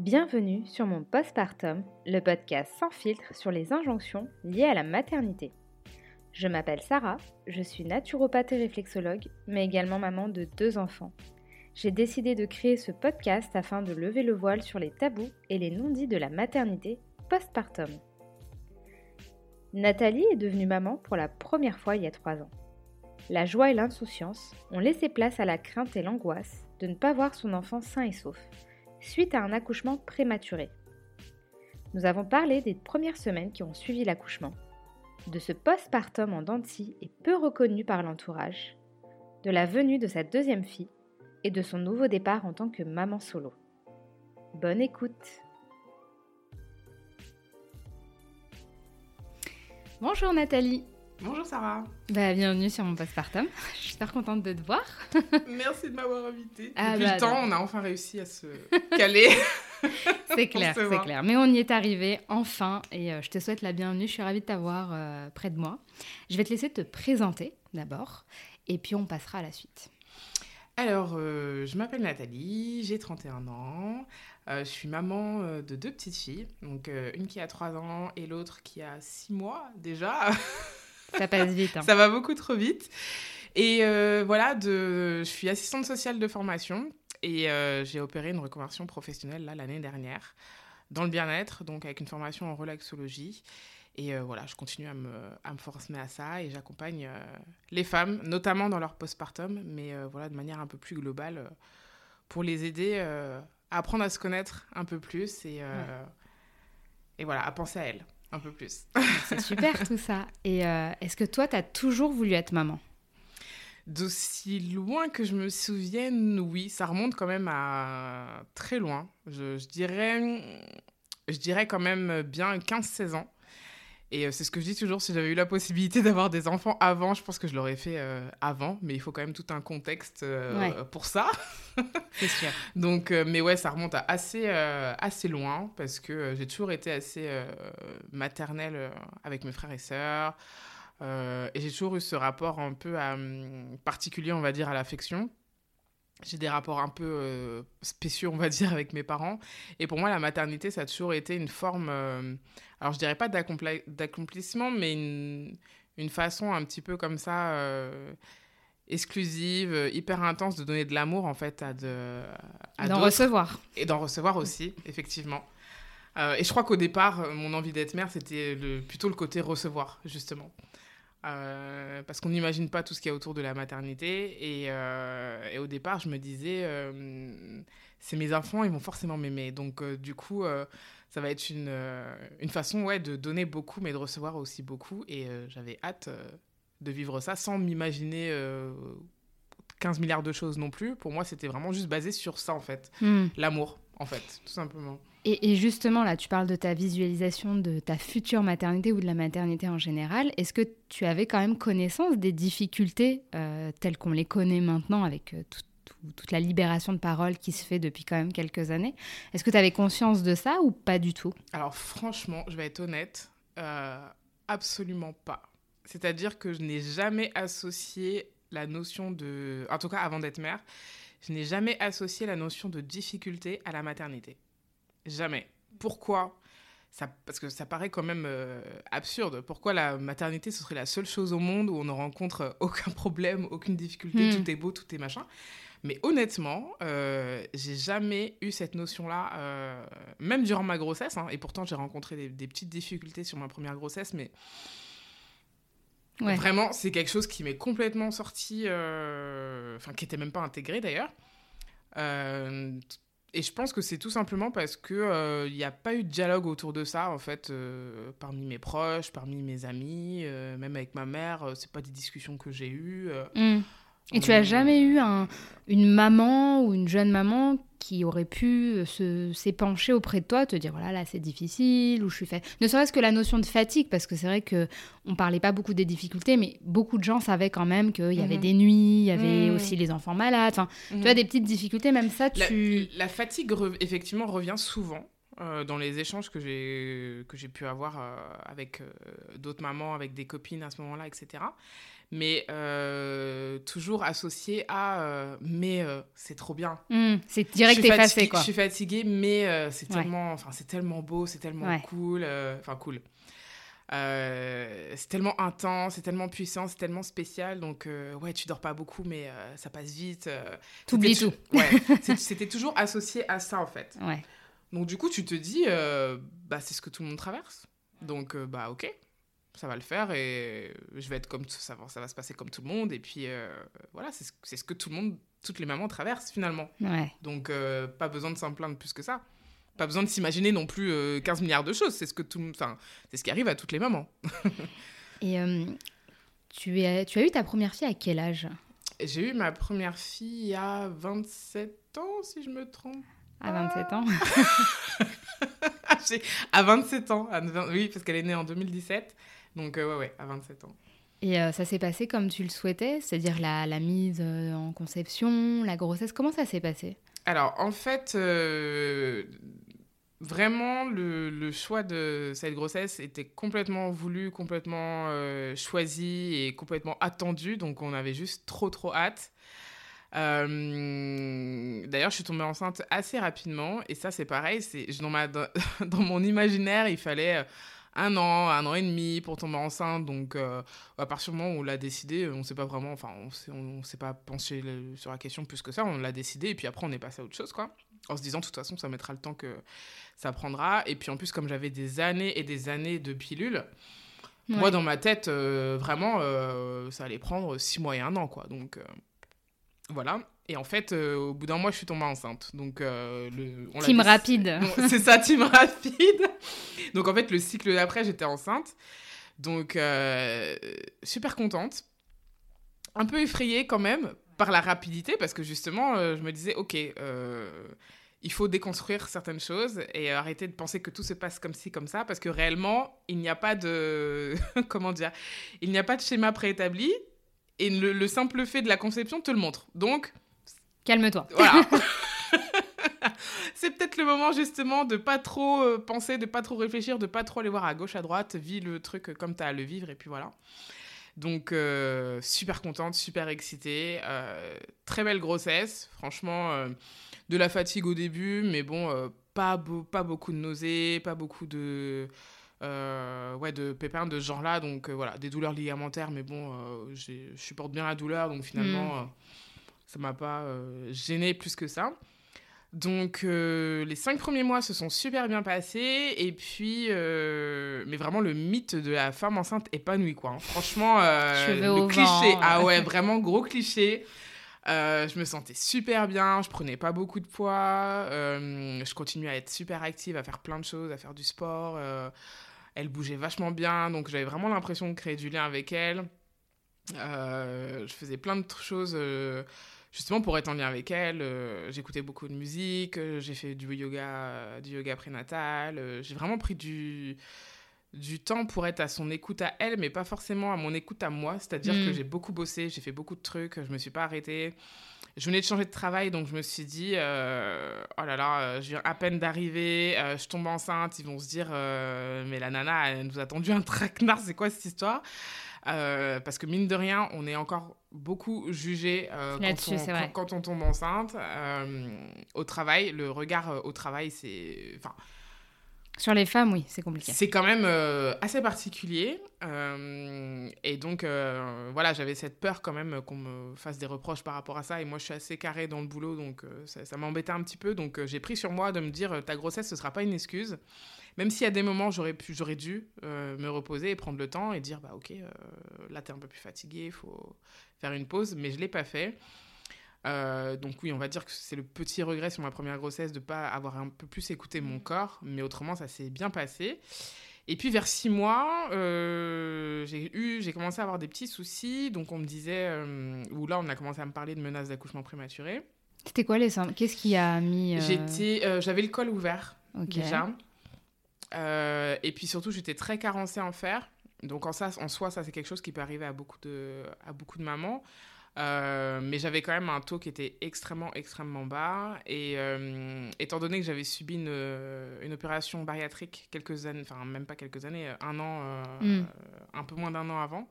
Bienvenue sur mon postpartum, le podcast sans filtre sur les injonctions liées à la maternité. Je m'appelle Sarah, je suis naturopathe et réflexologue, mais également maman de deux enfants. J'ai décidé de créer ce podcast afin de lever le voile sur les tabous et les non-dits de la maternité postpartum. Nathalie est devenue maman pour la première fois il y a trois ans. La joie et l'insouciance ont laissé place à la crainte et l'angoisse de ne pas voir son enfant sain et sauf, suite à un accouchement prématuré. Nous avons parlé des premières semaines qui ont suivi l'accouchement, de ce postpartum en denti et peu reconnu par l'entourage, de la venue de sa deuxième fille et de son nouveau départ en tant que maman solo. Bonne écoute Bonjour Nathalie Bonjour Sarah. Bah, bienvenue sur mon postpartum. Je suis super contente de te voir. Merci de m'avoir invitée. Ah, Depuis bah, le temps, on a enfin réussi à se caler. c'est clair, c'est clair. Mais on y est arrivé enfin et euh, je te souhaite la bienvenue. Je suis ravie de t'avoir euh, près de moi. Je vais te laisser te présenter d'abord et puis on passera à la suite. Alors, euh, je m'appelle Nathalie, j'ai 31 ans. je suis maman de deux petites filles, donc une qui a 3 ans et l'autre qui a 6 mois déjà. Ça passe vite. Hein. Ça va beaucoup trop vite. Et euh, voilà, de, je suis assistante sociale de formation et euh, j'ai opéré une reconversion professionnelle l'année dernière dans le bien-être, donc avec une formation en relaxologie. Et euh, voilà, je continue à me, à me former à ça et j'accompagne les femmes, notamment dans leur postpartum, mais voilà, de manière un peu plus globale, pour les aider à apprendre à se connaître un peu plus et, et voilà, à penser à elles un peu plus. C'est super tout ça. Et euh, est-ce que toi, tu as toujours voulu être maman? D'aussi loin que je me souvienne, oui, ça remonte quand même à très loin. Je, je dirais, je dirais quand même bien 15-16 ans. Et euh, c'est ce que je dis toujours, si j'avais eu la possibilité d'avoir des enfants avant, je pense que je l'aurais fait euh, avant, mais il faut quand même tout un contexte euh, pour ça. c'est sûr. Donc, mais ouais, ça remonte à assez, assez loin, parce que j'ai toujours été assez maternelle avec mes frères et sœurs. et j'ai toujours eu ce rapport un peu particulier, on va dire, à l'affection j'ai des rapports un peu euh, spéciaux, on va dire, avec mes parents. Et pour moi, la maternité, ça a toujours été une forme, euh, alors je dirais pas d'accomplissement, mais une, une, façon un petit peu comme ça, euh, exclusive, hyper intense de donner de l'amour, en fait, à de... D'en recevoir. Et d'en recevoir aussi, effectivement. et je crois qu'au départ, mon envie d'être mère, c'était plutôt le côté recevoir, justement. Euh, parce qu'on n'imagine pas tout ce qu'il y a autour de la maternité. Et, euh, et au départ, je me disais, euh, c'est mes enfants, ils vont forcément m'aimer. Donc, du coup, ça va être une, une façon ouais, de donner beaucoup, mais de recevoir aussi beaucoup. Et j'avais hâte de vivre ça sans m'imaginer 15 milliards de choses non plus. Pour moi, c'était vraiment juste basé sur ça, en fait. Hmm. L'amour, en fait, tout simplement. Et, justement, là, tu parles de ta visualisation de ta future maternité ou de la maternité en général. Est-ce que tu avais quand même connaissance des difficultés euh, telles qu'on les connaît maintenant avec euh, toute la libération de parole qui se fait depuis quand même quelques années Est-ce que tu avais conscience de ça ou pas du tout? Alors franchement, je vais être honnête, euh, absolument pas. C'est-à-dire que je n'ai jamais associé la notion de... En tout cas, avant d'être mère, je n'ai jamais associé la notion de difficulté à la maternité. Jamais. Pourquoi? Ça, parce que ça paraît quand même euh, absurde. Pourquoi la maternité, ce serait la seule chose au monde où on ne rencontre aucun problème, aucune difficulté, hmm. tout est beau, tout est machin? Mais honnêtement, euh, j'ai jamais eu cette notion-là, euh, même durant ma grossesse. Hein, et pourtant, j'ai rencontré des, petites difficultés sur ma première grossesse, mais vraiment, c'est quelque chose qui m'est complètement sorti, enfin, qui n'était même pas intégré d'ailleurs. Et je pense que c'est tout simplement parce que il euh, n'y a pas eu de dialogue autour de ça en fait euh, parmi mes proches, parmi mes amis, euh, même avec ma mère, c'est pas des discussions que j'ai eues. Mmh. Et tu as jamais eu un, une maman ou une jeune maman qui aurait pu euh, s'épancher auprès de toi, te dire voilà là c'est difficile ou je suis fait. Ne serait-ce que la notion de fatigue parce que c'est vrai que on parlait pas beaucoup des difficultés, mais beaucoup de gens savaient quand même qu'il y avait mhm. des nuits, il y avait mhm. aussi les enfants malades. Enfin, tu as mhm. des petites difficultés, même ça tu. La, fatigue effectivement revient souvent. Euh, dans les échanges que j'ai que j'ai pu avoir euh, avec d'autres mamans, avec des copines à ce moment-là, etc. mais euh, toujours associé à euh, mais euh, c'est trop bien. Hmm, c'est direct effacé, quoi. Je suis fatiguée, mais c'est Ouais. tellement, enfin c'est tellement beau, c'est tellement Ouais. cool, enfin cool. C'est tellement intense, c'est tellement puissant, c'est tellement spécial. Donc ouais, tu dors pas beaucoup, mais ça passe vite. euh, T'oublies tout. Ouais, c'était toujours associé à ça en fait. Ouais. Donc du coup, tu te dis, bah c'est ce que tout le monde traverse. Donc bah ok, ça va le faire et je vais être comme tout- ça va, ça va se passer comme tout le monde. Et puis euh, voilà, c'est ce, que tout le monde, toutes les mamans traversent finalement. Ouais. Donc euh, pas besoin de s'en plaindre plus que ça. Pas besoin de s'imaginer non plus euh, 15 milliards de choses. C'est ce que tout, le monde- enfin c'est ce qui arrive à toutes les mamans. Et euh, tu, es, tu as eu ta première fille à quel âge? J'ai eu ma première fille à 27 ans, si je me trompe. À 27 ans à 27 ans, à oui, parce qu'elle est née en 2017. Donc, euh, ouais, ouais, à 27 ans. Et euh, ça s'est passé comme tu le souhaitais C'est-à-dire la, la mise euh, en conception, la grossesse Comment ça s'est passé? Alors, en fait, euh, vraiment, le, le choix de cette grossesse était complètement voulu, complètement euh, choisi et complètement attendu. Donc, on avait juste trop, trop hâte. Euh, D'ailleurs, je suis tombée enceinte assez rapidement. Et ça, c'est pareil. C'est dans, ma, dans, mon imaginaire, il fallait un an, un an et demi pour tomber enceinte. Donc, euh, à partir du moment où on l'a décidé, on ne s'est pas vraiment, enfin, on s'est- pas penché sur la question plus que ça. On l'a décidé et puis après, on est passé à autre chose, quoi. En se disant, de toute façon, ça mettra le temps que ça prendra. Et puis, en plus, comme j'avais des années et des années de pilules, moi, dans ma tête, euh, vraiment, euh, ça allait prendre six mois et un an, quoi. Donc, euh, voilà. Et en fait, euh, au bout d'un mois, je suis tombée enceinte. Donc, euh, le, on Team rapide. C'est ça, team rapide. Donc en fait, le cycle d'après, j'étais enceinte. Donc euh, super contente. Un peu effrayée quand même par la rapidité parce que justement, je me disais, ok, il faut déconstruire certaines choses et arrêter de penser que tout se passe comme ci, comme ça parce que réellement, il n'y a pas de... Comment dire Il n'y a pas de schéma préétabli et le, le simple fait de la conception te le montre. Donc, Calme-toi. voilà. c'est peut-être le moment justement de pas trop euh, penser, de pas trop réfléchir, de pas trop aller voir à gauche, à droite, vis le truc comme tu as à le vivre et puis voilà. Donc euh, super contente, super excitée, euh, très belle grossesse, franchement euh, de la fatigue au début, mais bon pas beau- pas beaucoup de nausées, pas beaucoup de euh, ouais de pépins de ce genre-là, donc euh, voilà des douleurs ligamentaires, mais bon euh, je supporte bien la douleur, donc finalement euh, ça m'a pas gêné plus que ça. Donc les cinq premiers mois se sont super bien passés et puis mais vraiment le mythe de la femme enceinte épanouie quoi. hein. Franchement le cliché vent. ah ouais vraiment gros cliché. Euh, je me sentais super bien, je prenais pas beaucoup de poids, euh, je continuais à être super active, à faire plein de choses, à faire du sport. euh, elle bougeait vachement bien, donc j'avais vraiment l'impression de créer du lien avec elle. Euh, je faisais plein de choses euh, justement pour être en lien avec elle. euh, J'écoutais beaucoup de musique, j'ai fait du yoga, du yoga prénatal. j'ai vraiment pris du, du temps pour être à son écoute à elle, mais pas forcément à mon écoute à moi. C'est-à-dire Mm. que j'ai beaucoup bossé, j'ai fait beaucoup de trucs, je me suis pas arrêtée. Je venais de changer de travail, donc je me suis dit, euh, oh là là, euh, je viens à peine d'arriver, euh, je tombe enceinte, ils vont se dire, euh, mais la nana, elle nous a tendu un traquenard, c'est quoi cette histoire? Parce que mine de rien, on est encore beaucoup jugé quand, on, quand, quand on tombe enceinte. Au travail, le regard au travail, c'est... Enfin, Sur les femmes, oui, c'est compliqué. c'est quand même euh, assez particulier. euh, et donc, euh, voilà, j'avais cette peur quand même qu'on me fasse des reproches par rapport à ça. Et moi, je suis assez carré dans le boulot, donc ça, ça m'embêtait un petit peu. Donc, j'ai pris sur moi de me dire, ta grossesse, ce sera pas une excuse. Même si à des moments, j'aurais pu, j'aurais dû me reposer et prendre le temps et dire, bah ok, là, t'es un peu plus fatigué, il faut faire une pause. Mais je l'ai pas fait. Euh, donc oui, on va dire que c'est le petit regret sur ma première grossesse de pas avoir un peu plus écouté mon corps, mais autrement ça s'est bien passé. Et puis vers six mois, euh, j'ai eu, j'ai commencé à avoir des petits soucis, donc on me disait, euh, ou là on a commencé à me parler de menaces d'accouchement prématuré. C'était quoi les symptômes Qu'est-ce qui a mis. J'étais, j'avais le col ouvert déjà, et puis surtout j'étais très carencée en fer. Donc en, ça, en soi, ça c'est quelque chose qui peut arriver à beaucoup de, à beaucoup de mamans. Euh, mais j'avais quand même un taux qui était extrêmement, extrêmement bas. Et euh, étant donné que j'avais subi une, une opération bariatrique quelques années, enfin même pas quelques années, un an, euh, Mm. euh, un peu moins d'un an avant,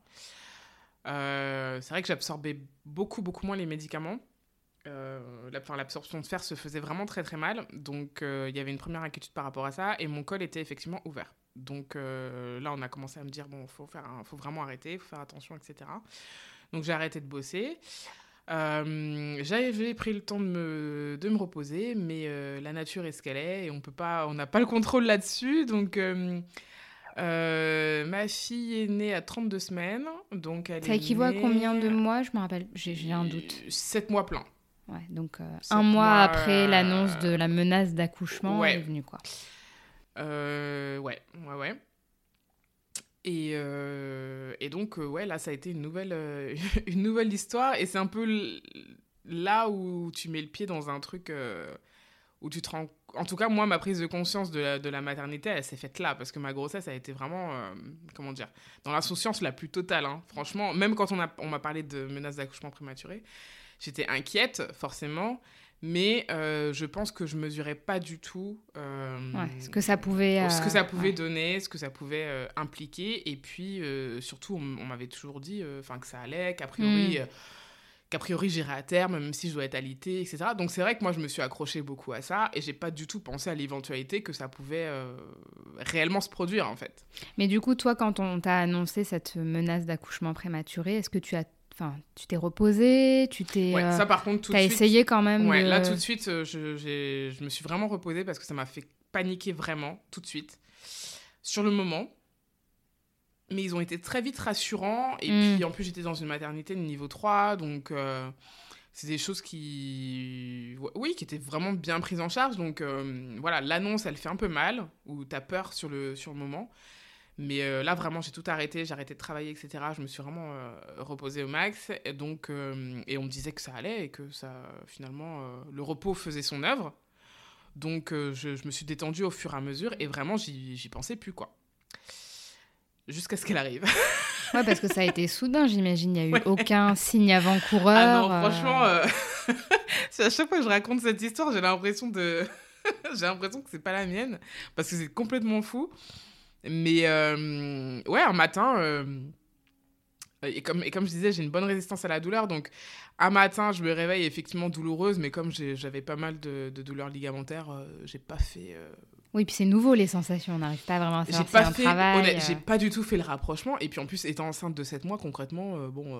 c'est vrai que j'absorbais beaucoup, beaucoup moins les médicaments. L'absorption de fer se faisait vraiment très très mal. Donc il y avait une première inquiétude par rapport à ça. Et mon col était effectivement ouvert. Donc là, on a commencé à me dire, bon, il faut, faire faut vraiment arrêter, il faut faire attention, etc. Donc j'ai arrêté de bosser. Euh, j'avais pris le temps de me, de me reposer, mais euh, la nature est ce qu'elle est et on peut pas, on n'a pas le contrôle là-dessus. Donc, euh, ma fille est née à 32 semaines. Donc elle Ça équivaut à combien de mois? Je me rappelle, j'ai un doute. 7 mois pleins. Ouais, donc un mois, après l'annonce de la menace d'accouchement, elle est venue quoi. ouais, ouais, ouais. Et, euh, et, donc, euh, ouais, là, ça a été une nouvelle, euh, une nouvelle histoire. Et c'est un peu là où tu mets le pied dans un truc où tu te rends... En tout cas, moi, ma prise de conscience de la, de la maternité, elle s'est faite là. Parce que ma grossesse a été vraiment, comment dire, dans l'insouciance la plus totale. Hein. Franchement, même quand on m'a on parlé de menaces d'accouchement prématuré, j'étais inquiète, forcément mais euh, je pense que je mesurais pas du tout euh, ce que ça pouvait ce que ça euh, pouvait donner ce que ça pouvait impliquer. Et puis surtout on, m'avait toujours dit enfin que ça allait qu'a priori mm. qu'a priori j'irais à terme même si je dois être alitée etc donc c'est vrai que moi je me suis accrochée beaucoup à ça et j'ai pas du tout pensé à l'éventualité que ça pouvait réellement se produire en fait. Mais du coup toi quand on t'a annoncé cette menace d'accouchement prématuré est-ce que tu as Enfin, tu t'es reposé, tu t'es. Ouais, ça par contre, tout de suite. essayé quand même. Ouais, là tout de suite, euh, je, je, me suis vraiment reposée parce que ça m'a fait paniquer vraiment, tout de suite. Sur le moment. Mais ils ont été très vite rassurants. Et mm. puis en plus, j'étais dans une maternité de niveau 3. Donc, euh, c'est des choses qui. Oui, qui étaient vraiment bien prises en charge. Donc, euh, voilà, l'annonce, elle fait un peu mal. Ou t'as peur sur le, sur le moment. Mais euh, là, vraiment, j'ai tout arrêté, j'ai arrêté de travailler, etc. Je me suis vraiment euh, reposée au max. Et donc, euh, et on me disait que ça allait et que ça, finalement, le repos faisait son œuvre. Donc, je, je, me suis détendue au fur et à mesure et vraiment, j'y pensais plus, quoi. Jusqu'à ce qu'elle arrive. ouais, parce que ça a été soudain, j'imagine. Il n'y a eu aucun signe avant-coureur. Ah non, franchement, à chaque fois que je raconte cette histoire, j'ai l'impression de. j'ai l'impression que c'est pas la mienne parce que c'est complètement fou. Mais euh, ouais, un matin, euh, et, comme, je disais, j'ai une bonne résistance à la douleur. Donc, un matin, je me réveille effectivement douloureuse, mais comme j'avais pas mal de, de douleurs ligamentaires, euh, j'ai pas fait. Oui, puis c'est nouveau les sensations, on n'arrive pas vraiment à faire pas un travail. J'ai pas du tout fait le rapprochement. Et puis en plus, étant enceinte de 7 mois, concrètement, bon,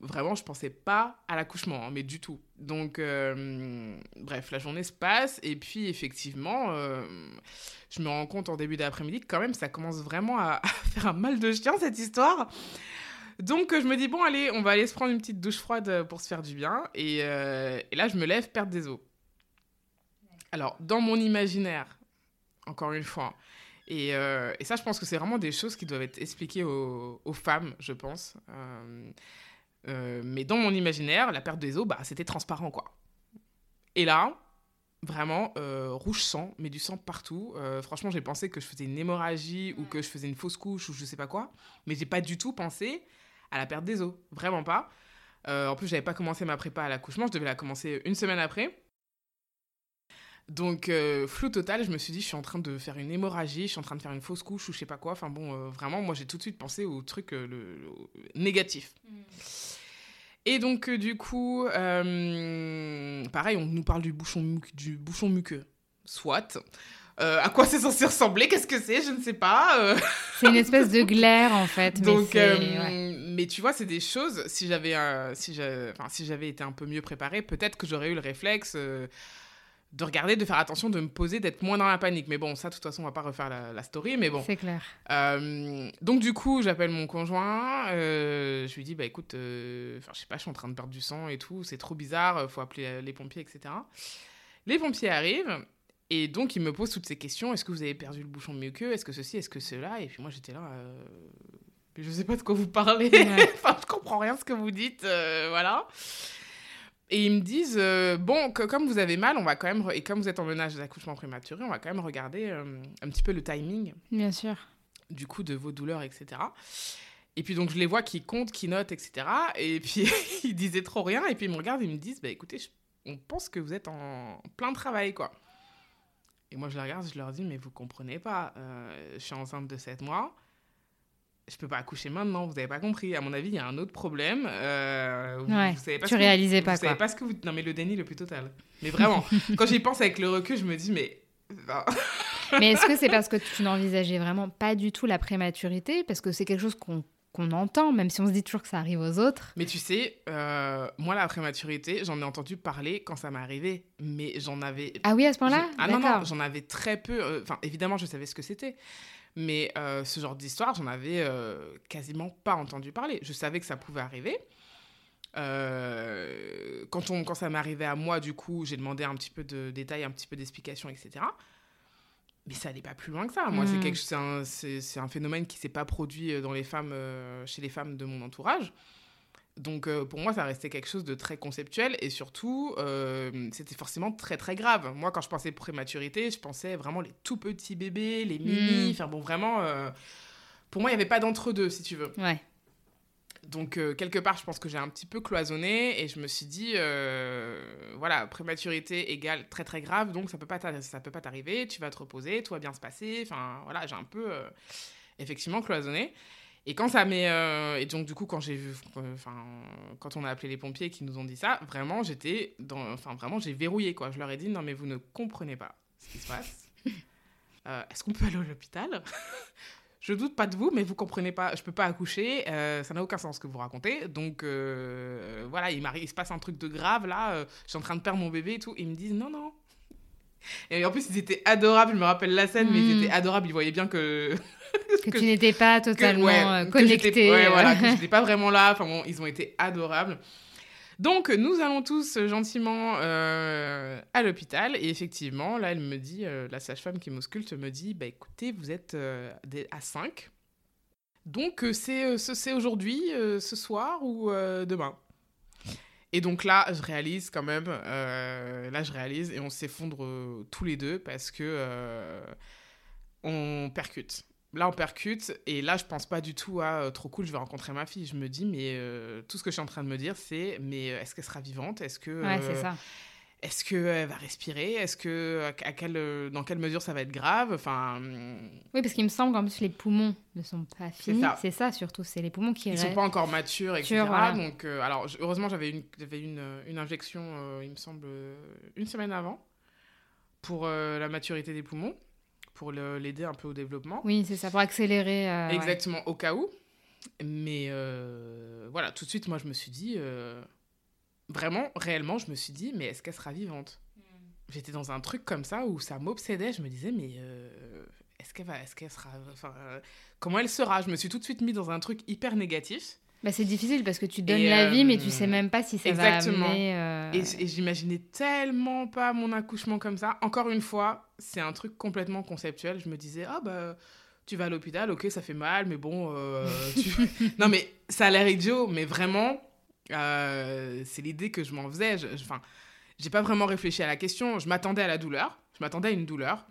vraiment, je pensais pas à l'accouchement, hein, mais du tout. Donc, bref, la journée se passe. Et puis effectivement je me rends compte en début d'après-midi que quand même ça commence vraiment à, faire un mal de chien cette histoire. Donc je me dis bon allez, on va aller se prendre une petite douche froide pour se faire du bien. Et, euh, là je me lève, perte des os. Alors dans mon imaginaire, encore une fois, et, euh, ça je pense que c'est vraiment des choses qui doivent être expliquées aux, femmes, je pense. Euh, mais dans mon imaginaire, la perte des os, bah, c'était transparent quoi. Et là, Vraiment, euh, rouge sang, mais du sang partout. Euh, franchement, j'ai pensé que je faisais une hémorragie ou que je faisais une fausse couche ou je sais pas quoi. Mais j'ai pas du tout pensé à la perte des os. Vraiment pas. Euh, en plus, j'avais pas commencé ma prépa à l'accouchement. Je devais la commencer une semaine après. Donc, flou total, je me suis dit, je suis en train de faire une hémorragie, je suis en train de faire une fausse couche ou je sais pas quoi. Enfin bon, vraiment, moi, j'ai tout de suite pensé au truc le, négatif. Mm. Et donc, euh, du coup, euh, pareil, on nous parle du bouchon, du bouchon muqueux. Soit. Euh, à quoi c'est censé ressembler? Qu'est-ce que c'est? Je ne sais pas. C'est une espèce de glaire, en fait. Donc, mais, tu vois, c'est des choses. Si j'avais, si si j'avais été un peu mieux préparée, peut-être que j'aurais eu le réflexe de regarder, de faire attention, de me poser, d'être moins dans la panique. Mais bon, ça, de toute façon, on va pas refaire la, story, mais bon. C'est clair. Euh, donc, du coup, j'appelle mon conjoint. Euh, je lui dis, bah écoute, euh, enfin, je sais pas, je suis en train de perdre du sang et tout, c'est trop bizarre, faut appeler les pompiers, etc. Les pompiers arrivent. Et donc, il me pose toutes ces questions. Est-ce que vous avez perdu le bouchon mieux qu'eux? Est-ce que ceci? Est-ce que cela? Et puis moi, j'étais là. Je sais pas de quoi vous parlez. enfin, je comprends rien ce que vous dites. voilà. Et ils me disent, euh, bon, que, comme vous avez mal, on va quand même, et comme vous êtes en menage d'accouchement prématuré, on va quand même regarder euh, un petit peu le timing. Bien sûr. Du coup, de vos douleurs, etc. Et puis donc, je les vois qui comptent, qui notent, etc. Et puis, ils disaient trop rien. Et puis, ils me regardent et ils me disent, bah écoutez, on pense que vous êtes en plein travail, quoi. Et moi, je les regarde, je leur dis, mais vous comprenez pas, euh, je suis enceinte de 7 mois je peux pas accoucher maintenant, vous avez pas compris. À mon avis, il y a un autre problème. Euh, vous, Ouais, vous savez pas tu réalisais pas, vous savez quoi. pas ce que vous. Non, mais le déni le plus total. Mais vraiment, quand j'y pense avec le recul, je me dis, mais. Mais est-ce que c'est parce que tu n'envisageais vraiment pas du tout la prématurité? Parce que c'est quelque chose qu'on qu'on entend, même si on se dit toujours que ça arrive aux autres. Mais tu sais, euh, moi, la prématurité, j'en ai entendu parler quand ça m'est arrivé, mais j'en avais. Ah oui, à ce point-là? je- Ah non, non, j'en avais très peu. euh, Enfin, évidemment, je savais ce que c'était. Mais euh, ce genre d'histoire, j'en avais euh, quasiment pas entendu parler. Je savais que ça pouvait arriver. Euh, quand, on, quand ça m'est arrivé à moi, du coup, j'ai demandé un petit peu de détails, un petit peu d'explications, etc. Mais ça n'allait pas plus loin que ça. Moi, c'est Mm. c'est un, phénomène qui s'est pas produit dans les femmes, chez les femmes de mon entourage. Donc euh, pour moi, ça restait quelque chose de très conceptuel et surtout, euh, c'était forcément très très grave. Moi, quand je pensais prématurité, je pensais vraiment les tout petits bébés, les mini, Mm. enfin bon, vraiment, euh, pour moi, il n'y avait pas d'entre-deux, si tu veux. Ouais. Donc quelque part, je pense que j'ai un petit peu cloisonné et je me suis dit, voilà, prématurité égale très très grave, donc ça peut pas ça peut pas t'arriver, tu vas te reposer, tout va bien se passer. Enfin voilà, j'ai un peu effectivement cloisonné. Et quand ça m'est euh, et donc du coup quand j'ai vu, euh, enfin quand on a appelé les pompiers qui nous ont dit ça, vraiment j'étais dans, enfin vraiment j'ai verrouillé quoi. Je leur ai dit non mais vous ne comprenez pas ce qui se passe. Euh, Est-ce qu'on peut aller à l'hôpital? Je doute pas de vous, mais vous comprenez pas. Je peux pas accoucher. euh, ça n'a aucun sens ce que vous racontez. Donc voilà, il se passe un truc de grave là. je suis en train de perdre mon bébé et tout. Ils me disent non non. Et en plus ils étaient adorables. Je me rappelle la scène, mais ils Mm. étaient adorables. Ils voyaient bien que Que, que- tu n'étais pas que- totalement ouais, euh, que connecté. j'étais- ouais, voilà, que j'étais pas vraiment là. Enfin bon, ils ont été adorables. Donc, nous allons tous euh, gentiment euh, à l'hôpital. Et effectivement, là, elle me dit, euh, la sage-femme qui m'ausculte me dit Bah écoutez, vous êtes euh, à 5. Donc, c'est ce- c'est aujourd'hui, ce soir ou demain? Et donc là, je réalise quand même, euh, là, je réalise et on s'effondre euh, tous les deux parce que euh, on percute. Là, on percute et là, je pense pas du tout à trop cool, je vais rencontrer ma fille. Je me dis, mais tout ce que je suis en train de me dire, c'est, mais est-ce qu'elle sera vivante? Est-ce que, Ouais, c'est ça. Est-ce qu'elle va respirer? Est-ce que, à, quelle, euh, dans quelle mesure ça va être grave? Enfin, hum, Oui, parce qu'il me semble qu'en plus, les poumons ne sont pas finis. C'est ça, surtout. C'est les poumons qui ils sont restent. pas encore matures, etc. Voilà. Donc, euh, alors, heureusement, j'avais une, j'avais une, euh, une injection, euh, il me semble, euh, une semaine avant pour euh, la maturité des poumons, pour l'aider un peu au développement. Oui, c'est ça, pour accélérer. euh, ouais. Exactement, au cas où. Mais euh, voilà, tout de suite, moi, je me suis dit, euh, vraiment, réellement, je me suis dit, mais est-ce qu'elle sera vivante? J'étais dans un truc comme ça où ça m'obsédait. Je me disais, mais euh, est-ce qu'elle va, est-ce qu'elle sera, enfin, euh, comment elle sera? Je me suis tout de suite mis dans un truc hyper négatif. Bah, c'est difficile parce que tu donnes Et, la vie, mais tu euh, sais même pas si ça exactement. va amener. euh, Et, et j'imaginais tellement pas mon accouchement comme ça. Encore une fois, c'est un truc complètement conceptuel. Je me disais, ah bah, tu vas à l'hôpital, ok, ça fait mal, mais bon, euh, tu- non mais ça a l'air idiot, mais vraiment, euh, c'est l'idée que je m'en faisais. Enfin, j'ai pas vraiment réfléchi à la question. Je m'attendais à la douleur. Je m'attendais à une douleur.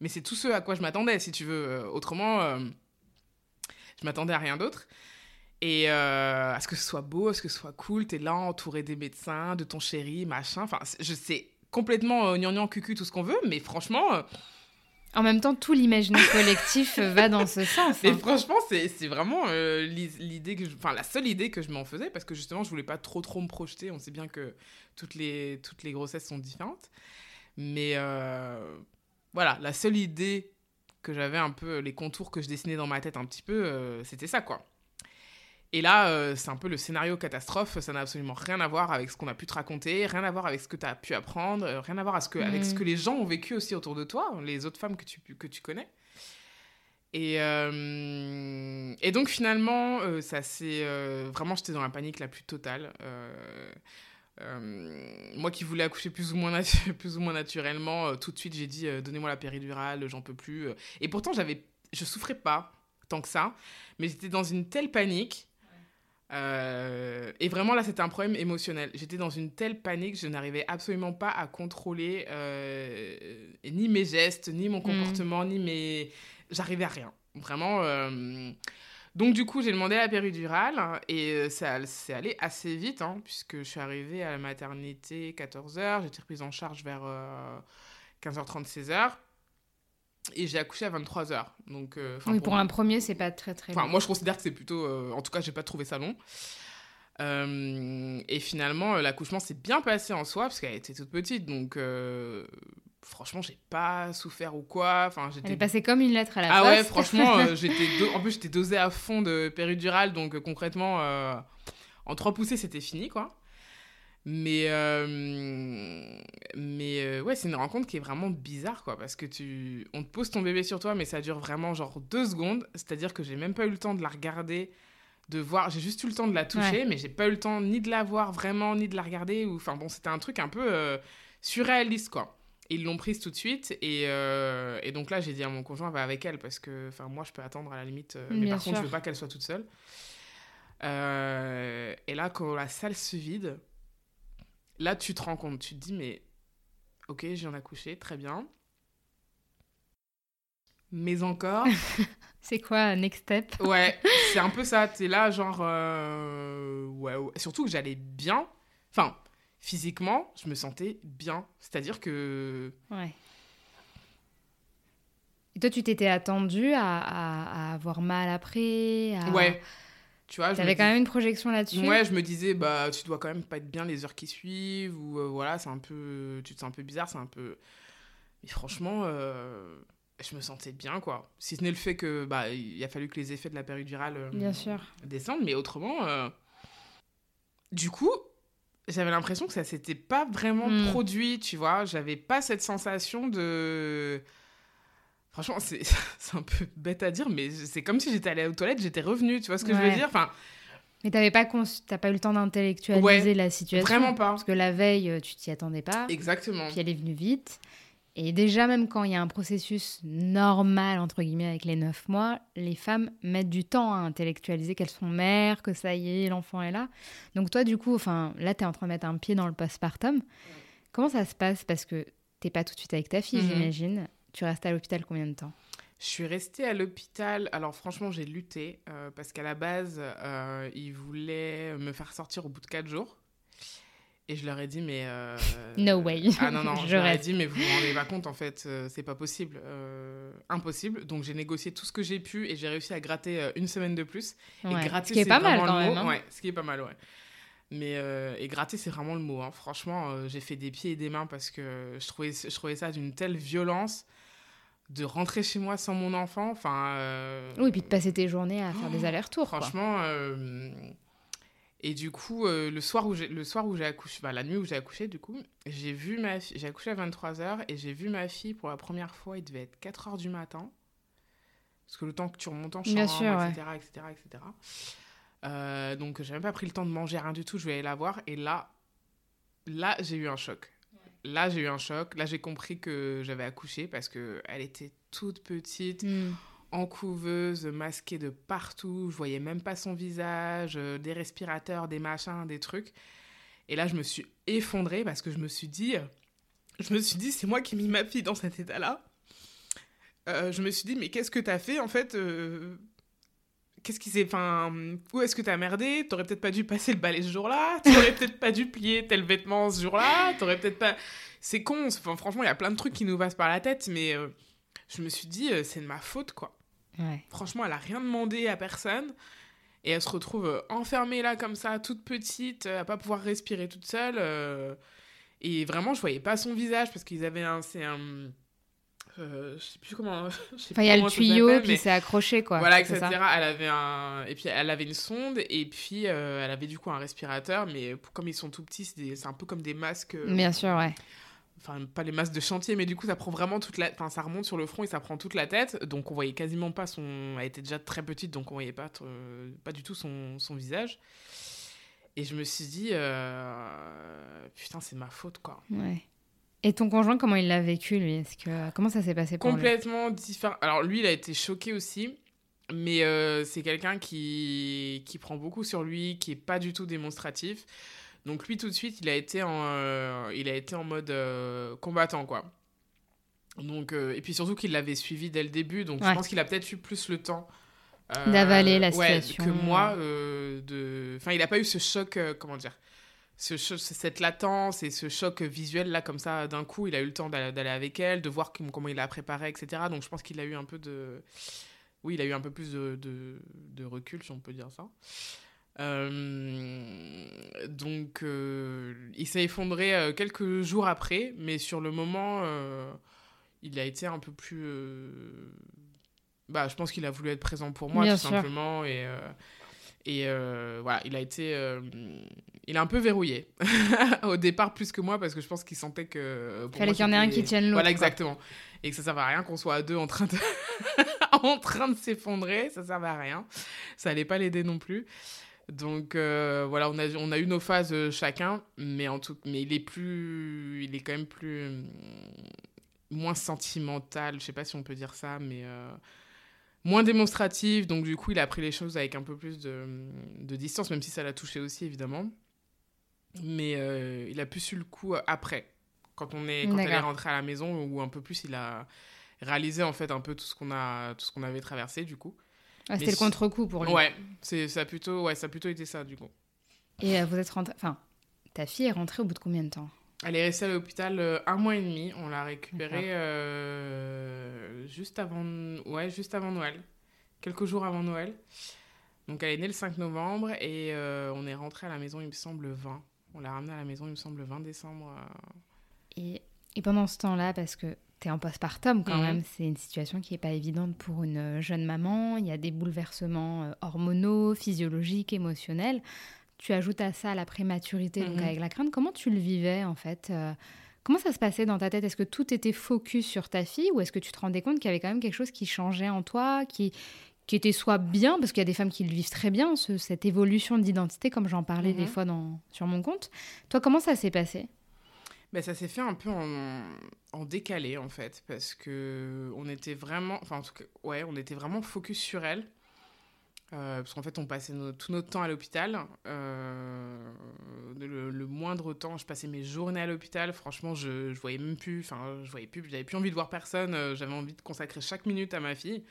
Mais c'est tout ce à quoi je m'attendais, si tu veux. Euh, Autrement, euh, je m'attendais à rien d'autre. Et à ce que ce soit beau, à ce que ce soit cool, t'es là entouré des médecins, de ton chéri, machin. Enfin, je sais complètement gnangnan cucu tout ce qu'on veut, mais franchement, En même temps, tout l'imaginaire collectif va dans ce sens. mais hein. franchement, c'est vraiment euh, l'i- l'idée que, je- enfin la seule idée que je m'en faisais, parce que justement, je voulais pas trop trop me projeter. On sait bien que toutes les toutes les grossesses sont différentes, mais euh, voilà, la seule idée que j'avais un peu, les contours que je dessinais dans ma tête un petit peu, euh, c'était ça quoi. Et là, euh, c'est un peu le scénario catastrophe. Ça n'a absolument rien à voir avec ce qu'on a pu te raconter, rien à voir avec ce que tu as pu apprendre, euh, rien à voir à ce que, avec ce Mhm. que les gens ont vécu aussi autour de toi, les autres femmes que tu, que tu connais. Et, euh, et donc finalement, euh, ça c'est vraiment j'étais dans la panique la plus totale. Moi qui voulais accoucher plus ou moins, plus ou moins naturellement, tout de suite j'ai dit donnez-moi la péridurale, j'en peux plus. Et pourtant j'avais, je souffrais pas tant que ça, mais j'étais dans une telle panique. Euh, et vraiment là c'était un problème émotionnel. J'étais dans une telle panique, je n'arrivais absolument pas à contrôler euh, ni mes gestes, ni mon comportement, ni mes j'arrivais à rien. Vraiment. euh, Donc, du coup, j'ai demandé la péridurale hein, et ça c'est allé assez vite, hein, puisque je suis arrivée à la maternité 14h, j'ai été reprise en charge vers 15h30, 16h. Et j'ai accouché à 23h. Donc, euh, oui, pour, un premier, c'est pas très très Enfin, moi, je considère que c'est plutôt. en tout cas, j'ai pas trouvé ça long. et finalement, l'accouchement s'est bien passé en soi, parce qu'elle était toute petite. Donc, franchement, j'ai pas souffert ou quoi. Enfin, j'étais... Elle est passée comme une lettre à la Ah ouais, franchement, j'étais en plus, j'étais dosée à fond de péridurale. Donc, concrètement, en trois poussées, c'était fini, quoi. Mais, euh, mais euh, ouais, c'est une rencontre qui est vraiment bizarre, quoi, parce que tu, on te pose ton bébé sur toi, mais ça dure vraiment genre deux secondes. C'est-à-dire que j'ai même pas eu le temps de la regarder, de voir. J'ai juste eu le temps de la toucher, mais j'ai pas eu le temps ni de la voir vraiment, ni de la regarder. Ou, enfin bon, c'était un truc un peu euh, surréaliste, quoi. Ils l'ont prise tout de suite, et, et donc là, j'ai dit à mon conjoint, va avec elle, parce que, enfin, moi, je peux attendre à la limite, mais par contre, je veux pas qu'elle soit toute seule. et là, quand la salle se vide là, tu te rends compte, tu te dis, mais ok, je viens d'accoucher, très bien. Mais encore. c'est quoi, next step? Ouais, c'est un peu ça. T'es là, genre. Euh, ouais, Surtout que j'allais bien. Enfin, physiquement, je me sentais bien. C'est-à-dire que. Ouais. Et toi, tu t'étais attendu à, à, avoir mal après Ouais. Tu vois, avais quand même une projection là-dessus. Ouais, je me disais, bah, tu dois quand même pas être bien les heures qui suivent, ou euh, voilà, c'est un peu. Tu te sens un peu bizarre, c'est un peu. Mais franchement, euh, je me sentais bien, quoi. Si ce n'est le fait que, bah, il a fallu que les effets de la péridurale euh, bien sûr. descendent, mais autrement. Du coup, j'avais l'impression que ça s'était pas vraiment hmm. produit, tu vois. J'avais pas cette sensation de Franchement, c'est un peu bête à dire, mais c'est comme si j'étais allée aux toilettes, j'étais revenue, tu vois ce que je veux dire? Enfin, Mais t'avais pas, pas eu le temps d'intellectualiser la situation? Vraiment pas. Parce que la veille, euh, tu t'y attendais pas. Exactement. Puis elle est venue vite. Et déjà, même quand il y a un processus normal, entre guillemets, avec les neuf mois, les femmes mettent du temps à intellectualiser qu'elles sont mères, que ça y est, l'enfant est là. Donc toi, du coup, enfin, là, tu es en train de mettre un pied dans le postpartum. Comment ça se passe? Parce que t'es pas tout de suite avec ta fille, mhm. j'imagine. Tu restes à l'hôpital combien de temps? Je suis restée à l'hôpital. Alors franchement, j'ai lutté euh, parce qu'à la base, euh, ils voulaient me faire sortir au bout de quatre jours. Et je leur ai dit, mais... Euh, no way. Ah non, non, je, leur ai dit, mais vous vous rendez pas compte, en fait, c'est pas possible. impossible. Donc j'ai négocié tout ce que j'ai pu et j'ai réussi à gratter une semaine de plus. Et gratter, ce qui est, pas mal quand même. Hein. Ouais, ce qui est pas mal, ouais. Mais et gratter, c'est vraiment le mot. Hein. Franchement, j'ai fait des pieds et des mains parce que je trouvais, je trouvais ça d'une telle violence de rentrer chez moi sans mon enfant. Enfin. Euh, oui, puis de passer tes journées à faire des oh, allers-retours. Franchement. Euh, et du coup, euh, le soir où j'ai le soir où j'ai accouché, bah, la nuit où j'ai accouché, du coup, j'ai vu ma j'ai accouché à 23h et j'ai vu ma fille pour la première fois, il devait être 4h du matin. Parce que le temps que tu remontes en chambre, etc., etc., etc., donc, j'ai même pas pris le temps de manger, rien du tout. Je vais aller la voir. Et là, là, j'ai eu un choc là, j'ai eu un choc. Là, j'ai compris que j'avais accouché parce qu'elle était toute petite, hmm. en couveuse, masquée de partout. Je voyais même pas son visage, euh, des respirateurs, des machins, des trucs. Et là, je me suis effondrée parce que je me suis dit, je me suis dit, c'est moi qui ai mis ma fille dans cet état-là. Euh, je me suis dit, mais qu'est-ce que t'as fait en fait euh, qu'est-ce qui s'est. Enfin, où est-ce que t'as merdé? T'aurais peut-être pas dû passer le balai ce jour-là. T'aurais peut-être pas dû plier tel vêtement ce jour-là. T'aurais peut-être pas. C'est con. Enfin, franchement, il y a plein de trucs qui nous passent par la tête, mais euh, je me suis dit, euh, c'est de ma faute, quoi. Franchement, elle a rien demandé à personne. Et elle se retrouve euh, enfermée là, comme ça, toute petite, à pas pouvoir respirer toute seule. et vraiment, je voyais pas son visage parce qu'ils avaient un. C'est un euh, je sais plus comment. Enfin, il y a le tuyau qui s'est accroché, quoi. Voilà, etc. Elle avait un, et puis elle avait une sonde, et puis euh, elle avait du coup un respirateur, mais comme ils sont tout petits, c'est un peu comme des masques. Euh, Bien sûr, ouais. Enfin, pas les masques de chantier, mais du coup, ça prend vraiment toute la. Enfin, ça remonte sur le front et ça prend toute la tête, donc on voyait quasiment pas son. Elle était déjà très petite, donc on voyait pas, pas du tout son, son visage. Et je me suis dit, putain, c'est ma faute, quoi. Ouais. Et ton conjoint, comment il l'a vécu, lui? Est-ce que comment ça s'est passé pour Complètement différent. Alors lui, il a été choqué aussi, mais euh, c'est quelqu'un qui qui prend beaucoup sur lui, qui est pas du tout démonstratif. Donc lui, tout de suite, il a été en euh, il a été en mode euh, combattant, quoi. Donc et puis surtout qu'il l'avait suivi dès le début, donc je pense qu'il a peut-être eu plus le temps. D'avaler la situation. que moi, de... Enfin, il n'a pas eu ce choc, comment dire? Ce cette latence et ce choc visuel là comme ça d'un coup il a eu le temps d'aller avec elle de voir comment il a préparé etc donc je pense qu'il a eu un peu de oui il a eu un peu plus de, de, recul si on peut dire ça. Euh, donc euh, il s'est effondré euh, quelques jours après mais sur le moment il a été un peu plus bah je pense qu'il a voulu être présent pour moi tout simplement et et euh, voilà, il a été. Euh, il a un peu verrouillé au départ, plus que moi, parce que je pense qu'il sentait que. Il fallait qu'il y en ait un qui tienne l'autre. Voilà, exactement. Et que ça ne servait à rien qu'on soit à deux en train de, en train de s'effondrer. Ça ne servait à rien. Ça n'allait pas l'aider non plus. Donc euh, voilà, on a, on a eu nos phases chacun, mais, en tout, mais il est plus. Il est quand même plus. moins sentimental. Je sais pas si on peut dire ça, mais moins démonstratif, donc du coup il a pris les choses avec un peu plus de, de distance, même si ça l'a touché aussi évidemment. Mais euh, il a plus su le coup après, quand on est quand elle est rentrée à la maison, ou un peu plus il a réalisé en fait un peu tout ce qu'on a tout ce qu'on avait traversé du coup. Ah, c'était le contre-coup pour lui. Ouais, c'est ça a plutôt ouais ça a plutôt été ça du coup. Et euh, vous êtes rentré, enfin ta fille est rentrée au bout de combien de temps? Elle est restée à l'hôpital euh, un mois et demi. On l'a récupérée euh, juste, avant... Ouais, juste avant Noël. Quelques jours avant Noël. Donc elle est née le 5 novembre et euh, on est rentré à la maison, il me semble, le 20. On l'a ramenée à la maison, il me semble, le 20 décembre. Et, et pendant ce temps-là, parce que tu es en postpartum quand mhm. même, c'est une situation qui n'est pas évidente pour une jeune maman. Il y a des bouleversements hormonaux, physiologiques, émotionnels tu ajoutes à ça la prématurité, donc mhm. avec la crainte. Comment tu le vivais en fait euh, Comment ça se passait dans ta tête? Est-ce que tout était focus sur ta fille ou est-ce que tu te rendais compte qu'il y avait quand même quelque chose qui changeait en toi, qui, qui était soit bien, parce qu'il y a des femmes qui le vivent très bien, cette évolution d'identité, comme j'en parlais des mhm. fois dans, sur mon compte? Toi, comment ça s'est passé? Ben, ça s'est fait un peu en, en, décalé en fait parce que on était vraiment enfin en tout cas, ouais on était vraiment focus sur elle euh, parce qu'en fait, on passait tout notre temps à l'hôpital. Euh, le, moindre temps, je passais mes journées à l'hôpital. Franchement, je, je voyais même plus, enfin, je voyais plus, j'avais plus envie de voir personne. Euh, j'avais envie de consacrer chaque minute à ma fille.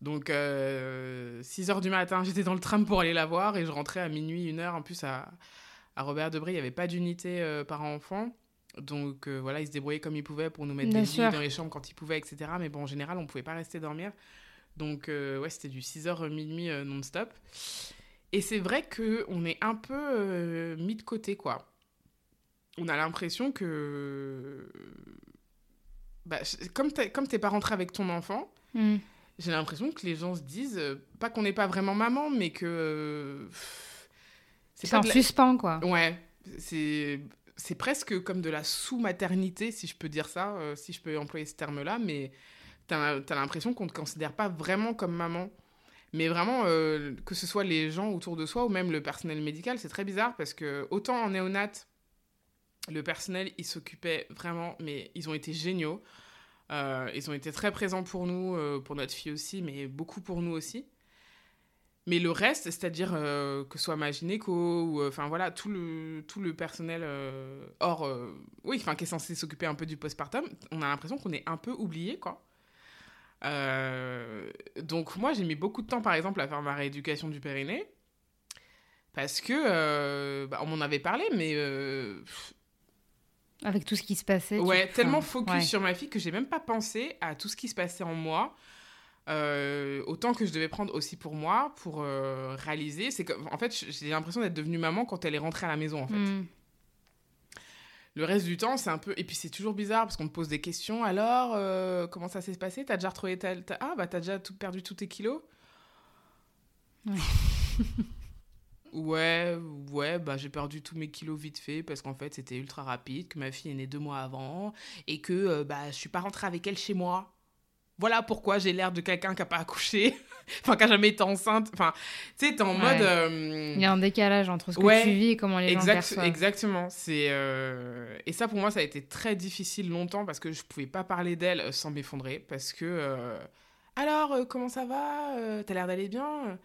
Donc, 6 heures du matin, j'étais dans le tram pour aller la voir et je rentrais à minuit, une heure. En plus, à, à Robert Debré, il n'y avait pas d'unité parent-enfant. Donc, voilà, il se débrouillait comme il pouvait pour nous mettre des lits dans les chambres quand il pouvait, etc. Mais bon, en général, on ne pouvait pas rester dormir. Donc, euh, ouais, c'était du 6h minuit euh, non-stop. Et c'est vrai qu'on est un peu euh, mis de côté, quoi. On a l'impression que. Bah, comme t'es pas rentré avec ton enfant, hmm. j'ai l'impression que les gens se disent, pas qu'on n'est pas vraiment maman, mais que. c'est en suspens, quoi. Ouais. C'est c'est presque comme de la sous-maternité, si je peux dire ça, si je peux employer ce terme-là, mais t'as as, l'impression qu'on te considère pas vraiment comme maman. Mais vraiment, euh, que ce soit les gens autour de soi ou même le personnel médical, c'est très bizarre parce que autant en néonat, le personnel, il s'occupait vraiment, mais ils ont été géniaux. Euh, ils ont été très présents pour nous, euh, pour notre fille aussi, mais beaucoup pour nous aussi. Mais le reste, c'est-à-dire que ce soit ma gynéco ou enfin voilà tout le tout le personnel hors oui enfin qui est censé s'occuper un peu du postpartum, on a l'impression qu'on est un peu oublié quoi. Euh, donc moi, j'ai mis beaucoup de temps, par exemple, à faire ma rééducation du périnée. Parce que, euh, bah, on m'en avait parlé, mais... Euh, Avec tout ce qui se passait. Ouais, tellement focus sur ma fille que j'ai même pas pensé à tout ce qui se passait en moi. autant que je devais prendre aussi pour moi, pour réaliser. C'est que, en fait, j'ai l'impression d'être devenue maman quand elle est rentrée à la maison, en fait. Hmm. Le reste du temps, c'est un peu. Et puis c'est toujours bizarre parce qu'on me pose des questions. Alors, euh, comment ça s'est passé? T'as déjà retrouvé ta. Ah, bah t'as déjà tout... perdu tous tes kilos? Ouais. ouais, bah j'ai perdu tous mes kilos vite fait parce qu'en fait c'était ultra rapide, que ma fille est née deux mois avant et que euh, bah je suis pas rentrée avec elle chez moi voilà pourquoi j'ai l'air de quelqu'un qui n'a pas accouché, enfin qui n'a jamais été enceinte. Enfin, tu sais, t'es en mode. Euh, Il y a un décalage entre ce que tu vis et comment les gens perçoivent. Exactement. C'est euh, et ça pour moi ça a été très difficile longtemps parce que je pouvais pas parler d'elle euh, sans m'effondrer parce que alors comment ça va T'as l'air d'aller bien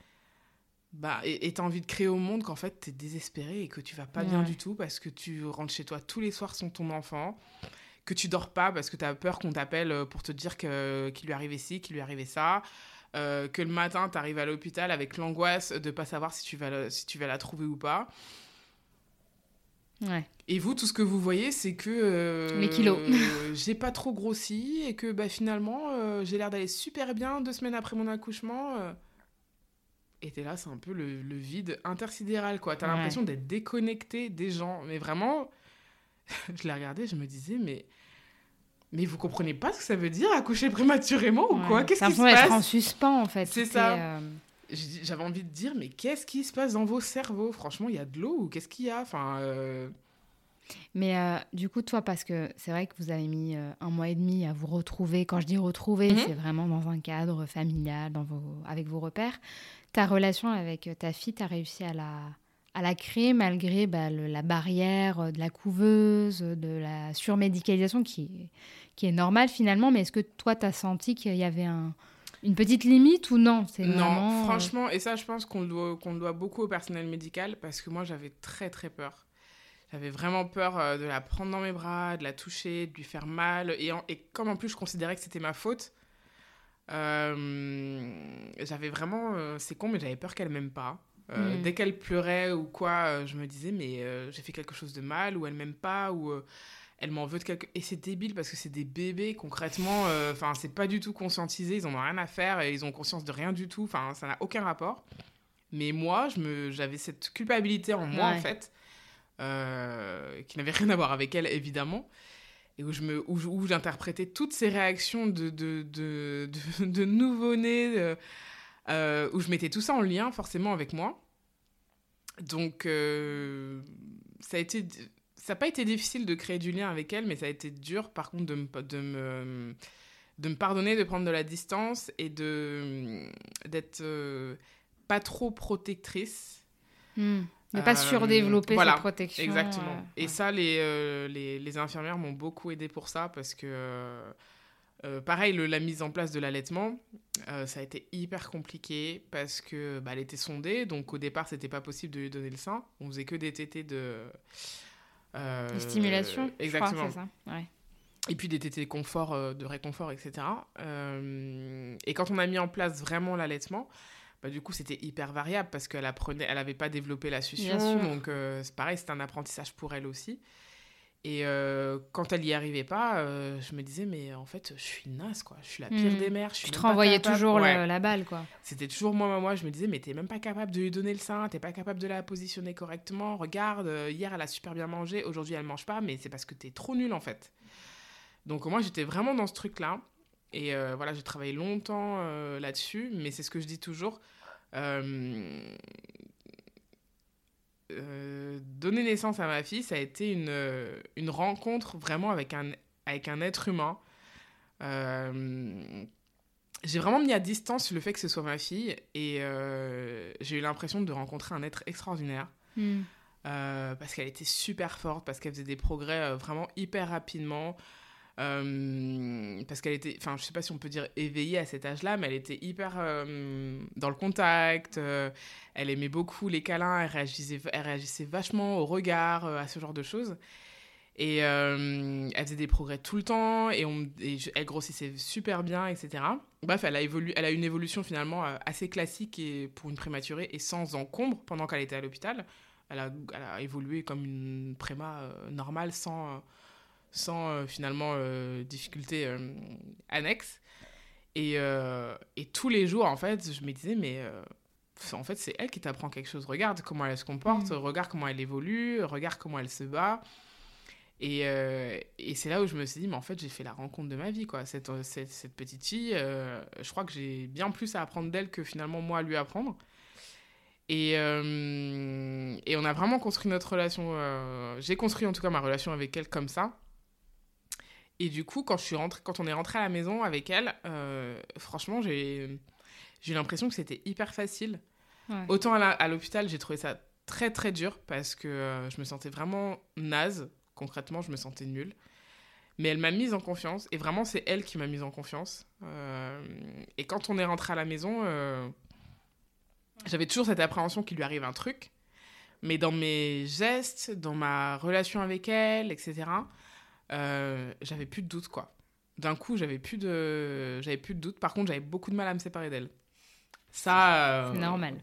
bah, et t'as envie de créer au monde qu'en fait t'es désespéré et que tu vas pas bien du tout parce que tu rentres chez toi tous les soirs sans ton enfant que tu dors pas parce que tu as peur qu'on t'appelle pour te dire qu'il lui arrivait ci, qu'il lui arrivait ça. Euh, que le matin, tu arrives à l'hôpital avec l'angoisse de pas savoir si tu, vas si tu vas la trouver ou pas. Ouais. Et vous, tout ce que vous voyez, c'est que euh, Les kilos. j'ai pas trop grossi et que bah, finalement, euh, j'ai l'air d'aller super bien deux semaines après mon accouchement. euh. Et t'es là, c'est un peu le, le vide intersidéral, quoi. T'as Ouais. l'impression d'être déconnecté des gens. Mais vraiment, je l'ai regardé, je me disais, mais. Mais vous comprenez pas ce que ça veut dire accoucher prématurément ou quoi? Qu'est-ce qui se l'impression d'être en passe suspens, en fait. C'est ça. euh, J'avais envie de dire, mais qu'est-ce qui se passe dans vos cerveaux? Franchement, il y a de l'eau ou qu'est-ce qu'il y a? Enfin. euh, Mais euh, du coup, toi, parce que c'est vrai que vous avez mis un mois et demi à vous retrouver. Quand je dis retrouver, Mhm. c'est vraiment dans un cadre familial, dans vos, avec vos repères. Ta relation avec ta fille, tu as réussi à la, à la créer malgré bah, le- la barrière euh, de la couveuse, euh, de la surmédicalisation qui, est- qui est normale finalement. Mais est-ce que toi, tu as senti qu'il y avait un- une petite limite ou non? C'est Non, vraiment, euh, franchement, et ça, je pense qu'on doit, qu'on doit beaucoup au personnel médical parce que moi, j'avais très, très peur. J'avais vraiment peur de la prendre dans mes bras, de la toucher, de lui faire mal. Et, en- et comme en plus, je considérais que c'était ma faute, euh, j'avais vraiment. euh, c'est con, mais j'avais peur qu'elle m'aime pas. Euh, Mm. Dès qu'elle pleurait ou quoi, euh, je me disais, mais euh, j'ai fait quelque chose de mal, ou elle m'aime pas, ou euh, elle m'en veut de quelque. Et c'est débile parce que c'est des bébés, concrètement. Enfin, c'est pas du tout conscientisé, ils en ont rien à faire, et ils ont conscience de rien du tout. Enfin, ça n'a aucun rapport. Mais moi, j'avais cette culpabilité en moi, Ouais. en fait, qui n'avait rien à voir avec elle, évidemment, et où, je me, où, j'interprétais toutes ces réactions de, de, de, de, de nouveau-né, euh, euh, où je mettais tout ça en lien, forcément, avec moi. Donc, euh, ça a été... Ça n'a pas été difficile de créer du lien avec elle, mais ça a été dur, par contre, de me, de me, de me pardonner, de prendre de la distance et de d'être euh, pas trop protectrice. hmm, de pas Euh, surdévelopper voilà, sa protection. Exactement. euh, Et ouais. ça, les, euh, les, les infirmières m'ont beaucoup aidé pour ça parce que, euh, pareil, le- la mise en place de l'allaitement, euh, ça a été hyper compliqué parce que bah, elle était sondée, donc au départ, c'était pas possible de lui donner le sein. On faisait que des tétés de. euh, De stimulation, exactement. je crois, ça. Ouais. Et puis des tétés confort, euh, de réconfort, etc. Et quand on a mis en place vraiment l'allaitement, bah, du coup, c'était hyper variable parce qu'elle apprenait, elle n'avait pas développé la succion. Donc, c'est pareil, c'était un apprentissage pour elle aussi. Et euh, quand elle y arrivait pas, euh, je me disais, mais en fait, je suis naze, quoi. Je suis la pire Hmm. des mères. Je suis Tu te renvoyais toujours Ouais. le- la balle, quoi. C'était toujours moi, moi, moi. Je me disais, mais t'es même pas capable de lui donner le sein, t'es pas capable de la positionner correctement. Regarde, euh, hier elle a super bien mangé, aujourd'hui elle mange pas, mais c'est parce que t'es trop nul en fait. Donc moi j'étais vraiment dans ce truc-là. Et euh, voilà, j'ai travaillé longtemps là-dessus, mais c'est ce que je dis toujours. Euh, donner naissance à ma fille, ça a été une, euh, une rencontre vraiment avec un, avec un être humain. Euh, j'ai vraiment mis à distance le fait que ce soit ma fille et euh, j'ai eu l'impression de rencontrer un être extraordinaire Hmm. parce qu'elle était super forte, parce qu'elle faisait des progrès vraiment hyper rapidement, euh, parce qu'elle était, enfin je sais pas si on peut dire éveillée à cet âge-là, mais elle était hyper euh, dans le contact, euh, elle aimait beaucoup les câlins, elle réagissait, elle réagissait vachement au regard, à ce genre de choses. Et elle faisait des progrès tout le temps et, elle grossissait super bien, etc. Bref, elle a, évolué, elle a une évolution finalement assez classique pour une prématurée et sans encombre pendant qu'elle était à l'hôpital. Elle a, elle a évolué comme une préma normale sans, sans euh, finalement euh, difficulté euh, annexe. Et, et tous les jours, en fait, je me disais, mais en fait, c'est elle qui t'apprend quelque chose. Regarde comment elle se comporte, Mhm. regarde comment elle évolue, regarde comment elle se bat. Et, euh, et c'est là où je me suis dit, mais en fait, j'ai fait la rencontre de ma vie, quoi. Cette, cette, cette petite fille, euh, je crois que j'ai bien plus à apprendre d'elle que finalement moi à lui apprendre. Et, euh, et on a vraiment construit notre relation. j'ai construit en tout cas ma relation avec elle comme ça. Et du coup, quand, je suis rentrée, quand on est rentré à la maison avec elle, euh, franchement, j'ai eu l'impression que c'était hyper facile. Ouais. Autant à l'hôpital, j'ai trouvé ça très très dur parce que euh, je me sentais vraiment naze. Concrètement, je me sentais nulle. Mais elle m'a mise en confiance et vraiment, c'est elle qui m'a mise en confiance. Euh, et quand on est rentré à la maison, j'avais toujours cette appréhension qu'il lui arrive un truc. Mais dans mes gestes, dans ma relation avec elle, etc., euh, j'avais plus de doute, quoi. D'un coup, j'avais plus de, j'avais plus de doute. Par contre, j'avais beaucoup de mal à me séparer d'elle. Ça. euh, C'est normal.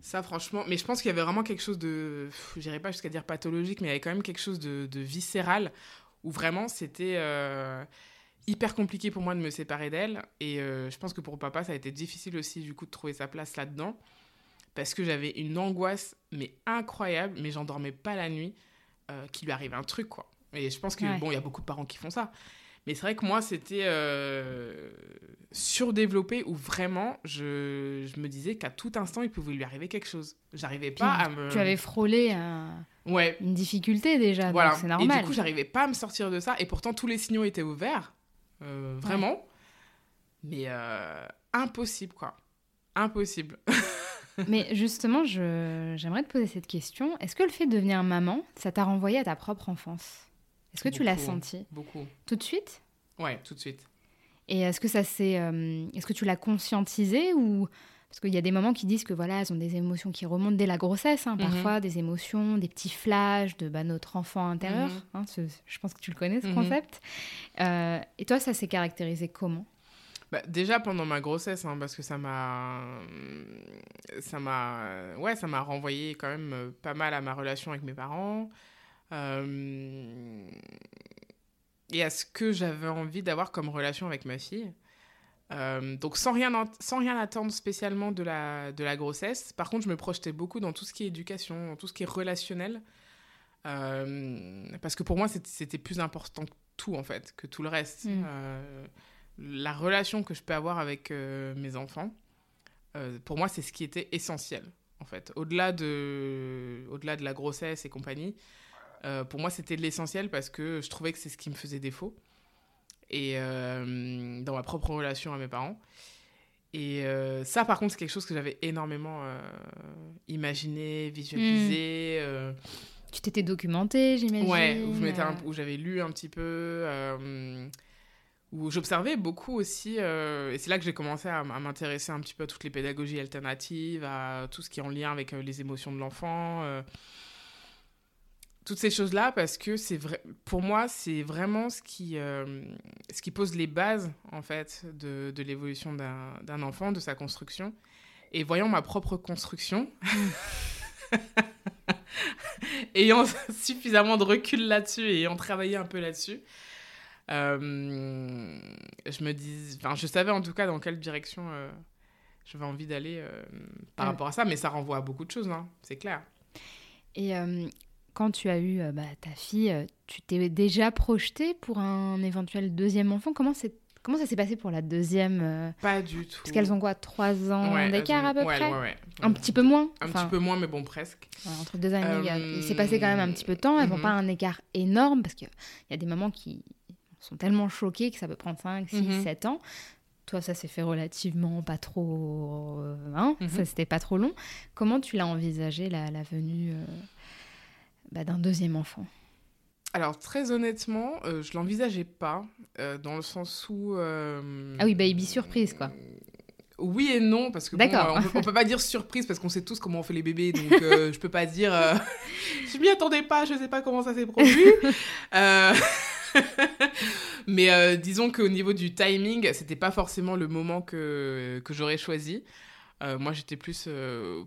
Ça, franchement, mais je pense qu'il y avait vraiment quelque chose de, je dirais pas jusqu'à dire pathologique, mais il y avait quand même quelque chose de, de viscéral où vraiment c'était euh, hyper compliqué pour moi de me séparer d'elle. Et euh, je pense que pour papa, ça a été difficile aussi du coup de trouver sa place là-dedans parce que j'avais une angoisse mais incroyable, mais j'en dormais pas la nuit, euh, qu'il lui arrive un truc quoi. Et je pense que bon, il y a beaucoup de parents qui font ça. Mais c'est vrai que moi, c'était euh, surdéveloppé où vraiment, je, je me disais qu'à tout instant, il pouvait lui arriver quelque chose. J'arrivais pas à me. Tu avais frôlé ouais. une difficulté déjà, voilà. c'est normal. Et du coup, j'arrivais pas à me sortir de ça. Et pourtant, tous les signaux étaient ouverts. Euh, vraiment. Mais euh, impossible, quoi. Impossible. Mais justement, j'aimerais te poser cette question. Est-ce que le fait de devenir maman, ça t'a renvoyé à ta propre enfance? Est-ce que tu l'as senti Beaucoup. Tout de suite Ouais, tout de suite. Et est-ce que ça c'est, euh, est-ce que tu l'as conscientisé ou parce qu'il y a des moments qui disent que voilà, elles ont des émotions qui remontent dès la grossesse, hein, mhm. parfois des émotions, des petits flashs de bah, notre enfant intérieur. Mhm. Hein, je pense que tu le connais ce mhm. concept. Euh, et toi, ça s'est caractérisé comment? Bah, déjà pendant ma grossesse, hein, parce que ça m'a, ça m'a, ouais, ça m'a renvoyé quand même euh, pas mal à ma relation avec mes parents. Euh, et à ce que j'avais envie d'avoir comme relation avec ma fille. Euh, donc sans rien, sans rien attendre spécialement de la, de la grossesse. Par contre, je me projetais beaucoup dans tout ce qui est éducation, dans tout ce qui est relationnel. Euh, parce que pour moi, c'était plus important que tout, en fait, que tout le reste. Mm. la relation que je peux avoir avec mes enfants, pour moi, c'est ce qui était essentiel, en fait. Au-delà de, au -delà de la grossesse et compagnie, euh, pour moi, c'était de l'essentiel parce que je trouvais que c'est ce qui me faisait défaut. Et euh, dans ma propre relation à mes parents. Et euh, ça, par contre, c'est quelque chose que j'avais énormément imaginé, visualisé. Hmm. Tu t'étais documenté, j'imagine. Ouais, où, j'avais lu un petit peu, où j'observais beaucoup aussi. et c'est là que j'ai commencé à, à m'intéresser un petit peu à toutes les pédagogies alternatives, à tout ce qui est en lien avec les émotions de l'enfant toutes ces choses-là parce que c'est vrai pour moi c'est vraiment ce qui euh, ce qui pose les bases en fait de, de l'évolution d'un enfant de sa construction. Et voyant ma propre construction ayant suffisamment de recul là-dessus et ayant travaillé un peu là-dessus euh, je me dis enfin je savais en tout cas dans quelle direction euh, j'avais envie d'aller par rapport à ça mais ça renvoie à beaucoup de choses hein, c'est clair. Et quand tu as eu euh, bah, ta fille, euh, tu t'es déjà projeté pour un éventuel deuxième enfant? Comment c'est Comment ça s'est passé pour la deuxième euh, Pas du tout. Parce qu'elles ont quoi Trois ans d'écart à peu ouais, près? ouais, Un petit peu moins? Un petit peu moins, mais bon, presque. entre deux années, il s'est passé quand même un petit peu de temps. Elles n'ont mhm. pas un écart énorme parce qu'il y a des mamans qui sont tellement choquées que ça peut prendre 5, 6, 7 ans. Toi, ça s'est fait relativement pas trop. Hein mhm. Ça, c'était pas trop long. Comment tu l'as envisagé, la, la venue bah, d'un deuxième enfant alors, très honnêtement, euh, je l'envisageais pas, euh, dans le sens où... Euh, ah oui, baby surprise, quoi. Oui et non, parce que bon, on, peut, peut pas dire surprise parce qu'on sait tous comment on fait les bébés, donc je peux pas dire je m'y attendais pas, je sais pas comment ça s'est produit. Mais disons qu'au niveau du timing, c'était pas forcément le moment que, que j'aurais choisi. moi, j'étais plus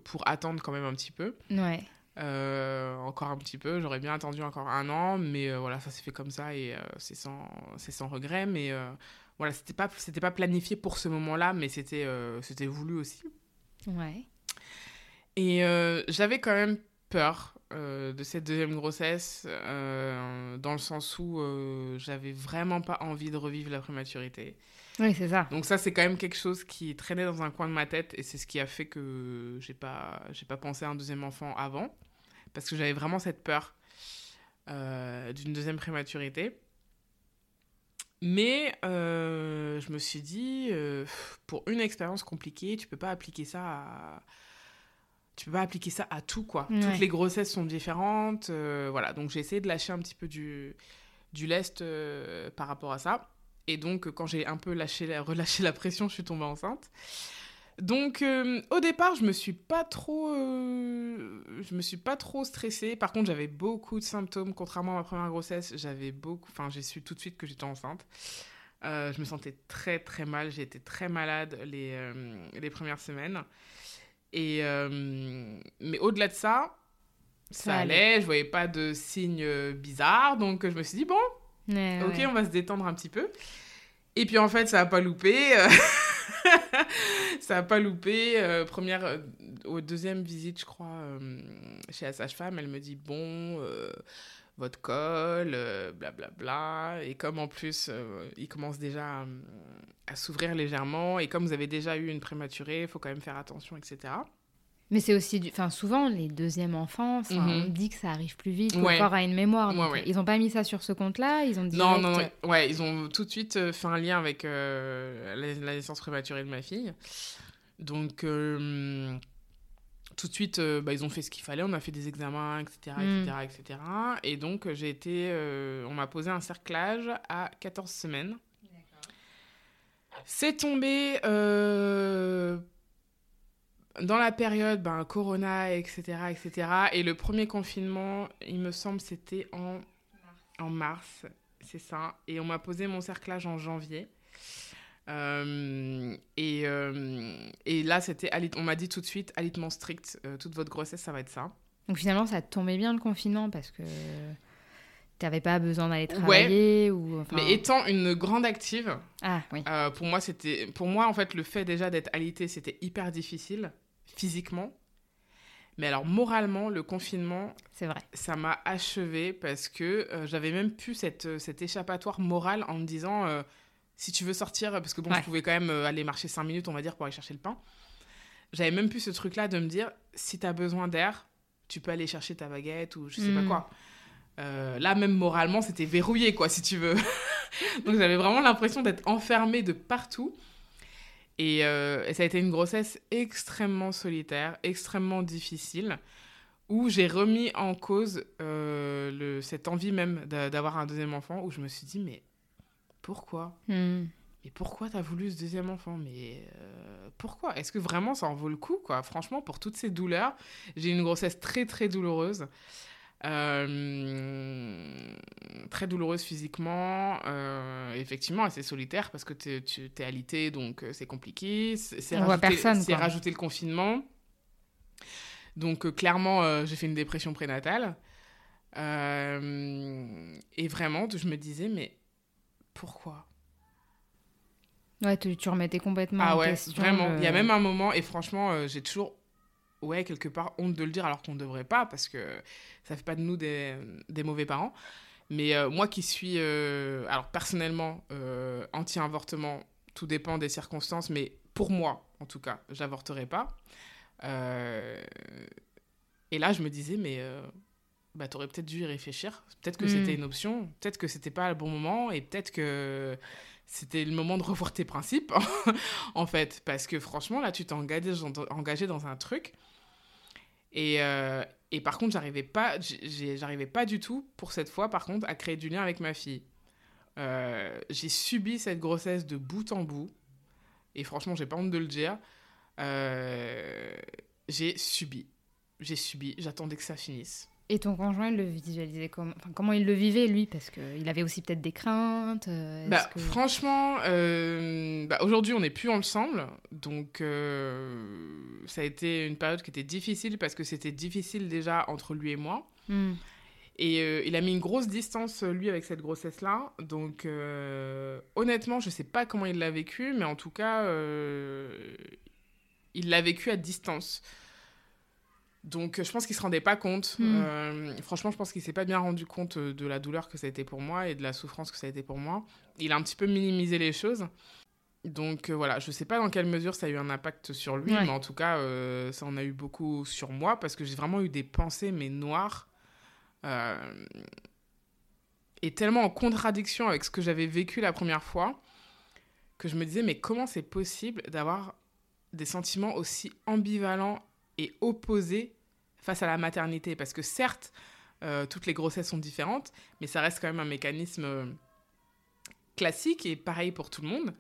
pour attendre quand même un petit peu. Ouais. Euh, encore un petit peu, j'aurais bien attendu encore un an, mais euh, voilà, ça s'est fait comme ça et euh, c'est sans, sans regret. Mais voilà, c'était pas, c'était pas planifié pour ce moment-là, mais c'était, c'était voulu aussi. Ouais. Et j'avais quand même peur de cette deuxième grossesse, dans le sens où j'avais vraiment pas envie de revivre la prématurité. Oui, c'est ça. Donc ça, c'est quand même quelque chose qui traînait dans un coin de ma tête et c'est ce qui a fait que j'ai pas, j'ai pas pensé à un deuxième enfant avant parce que j'avais vraiment cette peur euh, d'une deuxième prématurité. Mais euh, je me suis dit, euh, pour une expérience compliquée, tu peux pas appliquer ça à... Tu peux pas appliquer ça à tout, quoi. Toutes les grossesses sont différentes. voilà, donc j'ai essayé de lâcher un petit peu du, du lest par rapport à ça. Et donc, quand j'ai un peu lâché relâché la pression, je suis tombée enceinte. Donc, euh, au départ, je me suis pas trop, euh, je me suis pas trop stressée. Par contre, j'avais beaucoup de symptômes. Contrairement à ma première grossesse, j'avais beaucoup. Enfin, j'ai su tout de suite que j'étais enceinte. Euh, je me sentais très très mal. J'ai été très malade les, les premières semaines. Et, mais au-delà de ça, ça, Ça allait. allait, je voyais pas de signes bizarres, donc je me suis dit, bon, Ouais, ok, ouais. on va se détendre un petit peu. Et puis en fait, ça a pas loupé. ça a pas loupé. euh, première, euh, au deuxième visite, je crois, euh, chez la sage-femme, elle me dit bon, votre col, blablabla. Et comme en plus, il commence déjà à, à s'ouvrir légèrement, et comme vous avez déjà eu une prématurée, il faut quand même faire attention, etc. Mais c'est aussi, du... enfin, souvent les deuxièmes enfants, enfin, Mhm. on dit que ça arrive plus vite, Ouais. le corps a une mémoire. Ouais, donc, ouais. Ils ont pas mis ça sur ce compte-là, ils ont dit. Non, non, non. Ouais, ils ont tout de suite euh, fait un lien avec euh, la, naissance prématurée de ma fille. Donc, euh, tout de suite, euh, bah, ils ont fait ce qu'il fallait. On a fait des examens, etc., Mm. etc., etc. Et donc, j'ai été... on m'a posé un cerclage à 14 semaines. C'est tombé dans la période ben, Corona, etc., etc. Et le premier confinement, il me semble, c'était en, en mars, c'est ça. Et on m'a posé mon cerclage en janvier. Euh, et, euh, et là, c'était, on m'a dit tout de suite, alitement strict, euh, toute votre grossesse, ça va être ça. Donc finalement, ça tombait bien le confinement parce que t'avais pas besoin d'aller Ouais. travailler ou. enfin- Mais étant une grande active, Ah oui. Euh, pour moi, c'était, pour moi, en fait, le fait déjà d'être alité, c'était hyper difficile physiquement. Mais alors moralement, le confinement, C'est vrai. ça m'a achevé parce que euh, j'avais même plus cette, euh, cet échappatoire moral en me disant euh, si tu veux sortir, parce que bon, Ouais. je pouvais quand même aller marcher 5 minutes, on va dire, pour aller chercher le pain. J'avais même plus ce truc-là de me dire si tu as besoin d'air, tu peux aller chercher ta baguette ou je sais pas Mm. quoi. Euh, là, même moralement, c'était verrouillé, quoi, si tu veux. Donc j'avais vraiment l'impression d'être enfermée de partout. Et, euh, et ça a été une grossesse extrêmement solitaire, extrêmement difficile, où j'ai remis en cause euh, le, cette envie même d'a- d'avoir un deuxième enfant, où je me suis dit, mais pourquoi? Hmm. Mais pourquoi t'as voulu ce deuxième enfant? Mais euh, pourquoi? Est-ce que vraiment ça en vaut le coup quoi? Franchement, pour toutes ces douleurs, j'ai eu une grossesse très très douloureuse. Euh, très douloureuse physiquement, euh, effectivement assez solitaire parce que tu t'es alité donc euh, c'est compliqué. C'est rajouter- le confinement. Donc euh, clairement, j'ai fait une dépression prénatale. Et vraiment, je me disais, mais pourquoi? Ouais, tu, tu remettais complètement ah en ouais, question. vraiment. Il y a même un moment, et franchement, j'ai toujours, ouais, quelque part, honte de le dire alors qu'on ne devrait pas, parce que ça fait pas de nous des, des mauvais parents. Mais euh, moi qui suis, euh, alors personnellement, euh, anti-avortement, tout dépend des circonstances, mais pour moi, en tout cas, j'avorterai pas. Et là, je me disais, mais bah, t'aurais peut-être dû y réfléchir. Peut-être que Mm. c'était une option, peut-être que c'était pas le bon moment, et peut-être que c'était le moment de revoir tes principes, en fait. Parce que franchement, là, tu t'es engagé, engagé dans un truc. Et, euh, et par contre, j'arrivais pas, j'arrivais pas du tout, pour cette fois, par contre, à créer du lien avec ma fille. Euh, j'ai subi cette grossesse de bout en bout. Et franchement, j'ai pas honte de le dire. Euh, j'ai subi. J'ai subi. J'attendais que ça finisse. Et ton conjoint, il le visualisait comment enfin, Comment il le vivait, lui? Parce qu'il avait aussi peut-être des craintes. euh, Bah, que- Franchement, euh, bah, aujourd'hui, on n'est plus ensemble. Donc, euh, ça a été une période qui était difficile parce que c'était difficile déjà entre lui et moi. Hmm. Et il a mis une grosse distance, lui, avec cette grossesse-là. Donc, honnêtement, je sais pas comment il l'a vécu, mais en tout cas, il l'a vécu à distance. Donc, euh, je pense qu'il se rendait pas compte. Mm. Euh, franchement, je pense qu'il s'est pas bien rendu compte euh, de la douleur que ça a été pour moi et de la souffrance que ça a été pour moi. Il a un petit peu minimisé les choses. Donc euh, voilà, je sais pas dans quelle mesure ça a eu un impact sur lui, Ouais. mais en tout cas, euh, ça en a eu beaucoup sur moi parce que j'ai vraiment eu des pensées, mais noires, et tellement en contradiction avec ce que j'avais vécu la première fois, que je me disais, mais comment c'est possible d'avoir des sentiments aussi ambivalents et opposés face à la maternité Parce que certes, euh, toutes les grossesses sont différentes, mais ça reste quand même un mécanisme euh, classique et pareil pour tout le monde.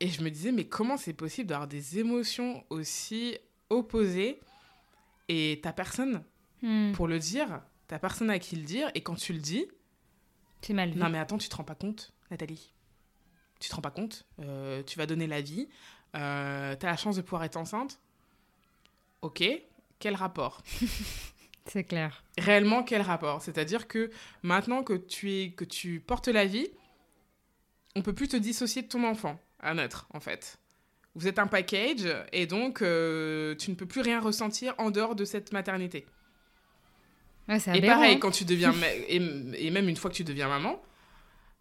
Et je me disais, mais comment c'est possible d'avoir des émotions aussi opposées et t'as personne Hmm. pour le dire, t'as personne à qui le dire, et quand tu le dis, C'est mal vu. non mais attends, tu te rends pas compte, Nathalie. Tu te rends pas compte, euh, tu vas donner la vie, euh, t'as la chance de pouvoir être enceinte. Ok, quel rapport C'est clair. Réellement, quel rapport? C'est-à-dire que maintenant que tu, es, que tu portes la vie, on peut plus te dissocier de ton enfant à naître, en fait. Vous êtes un package et donc euh, tu ne peux plus rien ressentir en dehors de cette maternité. Ouais, Et aberrant, pareil, hein. quand tu deviens et même une fois que tu deviens maman,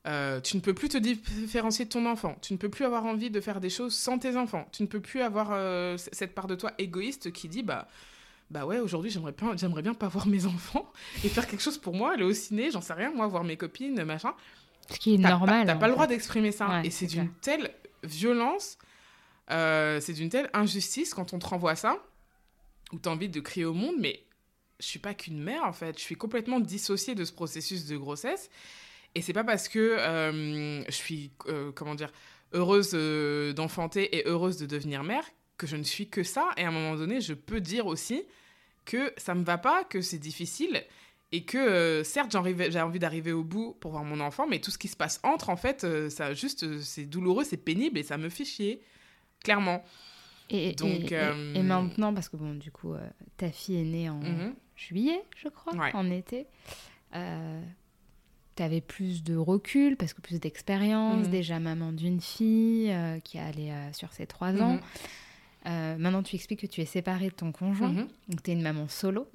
euh, tu ne peux plus te différencier de ton enfant. Tu ne peux plus avoir envie de faire des choses sans tes enfants. Tu ne peux plus avoir euh, cette part de toi égoïste qui dit bah bah ouais aujourd'hui j'aimerais bien j'aimerais bien pas voir mes enfants et faire quelque chose pour moi, aller au ciné, j'en sais rien moi, voir mes copines machin. Ce qui est normal. pas, t'as en pas le droit d'exprimer ça. Ouais, et c'est c'est d'une telle violence, euh, c'est d'une telle injustice quand on te renvoie ça, où t'as envie de crier au monde, mais je suis pas qu'une mère en fait. Je suis complètement dissociée de ce processus de grossesse. Et c'est pas parce que euh, je suis, euh, comment dire, heureuse euh, d'enfanter et heureuse de devenir mère que je ne suis que ça. Et à un moment donné, je peux dire aussi que ça me va pas, que c'est difficile et que euh, certes j'ai envie d'arriver au bout pour voir mon enfant, mais tout ce qui se passe entre, en fait, euh, ça juste, euh, c'est douloureux, c'est pénible et ça me fait chier, clairement. Et, et- Donc, et- et maintenant, parce que bon, du coup, ta fille est née en Mhm. juillet, je crois, Ouais. en été. Euh, T'avais plus de recul parce que plus d'expérience, Mhm. déjà maman d'une fille euh, qui a allé euh, sur ses trois ans. Mhm. Euh, maintenant, tu expliques que tu es séparée de ton conjoint, Mhm. donc tu es une maman solo.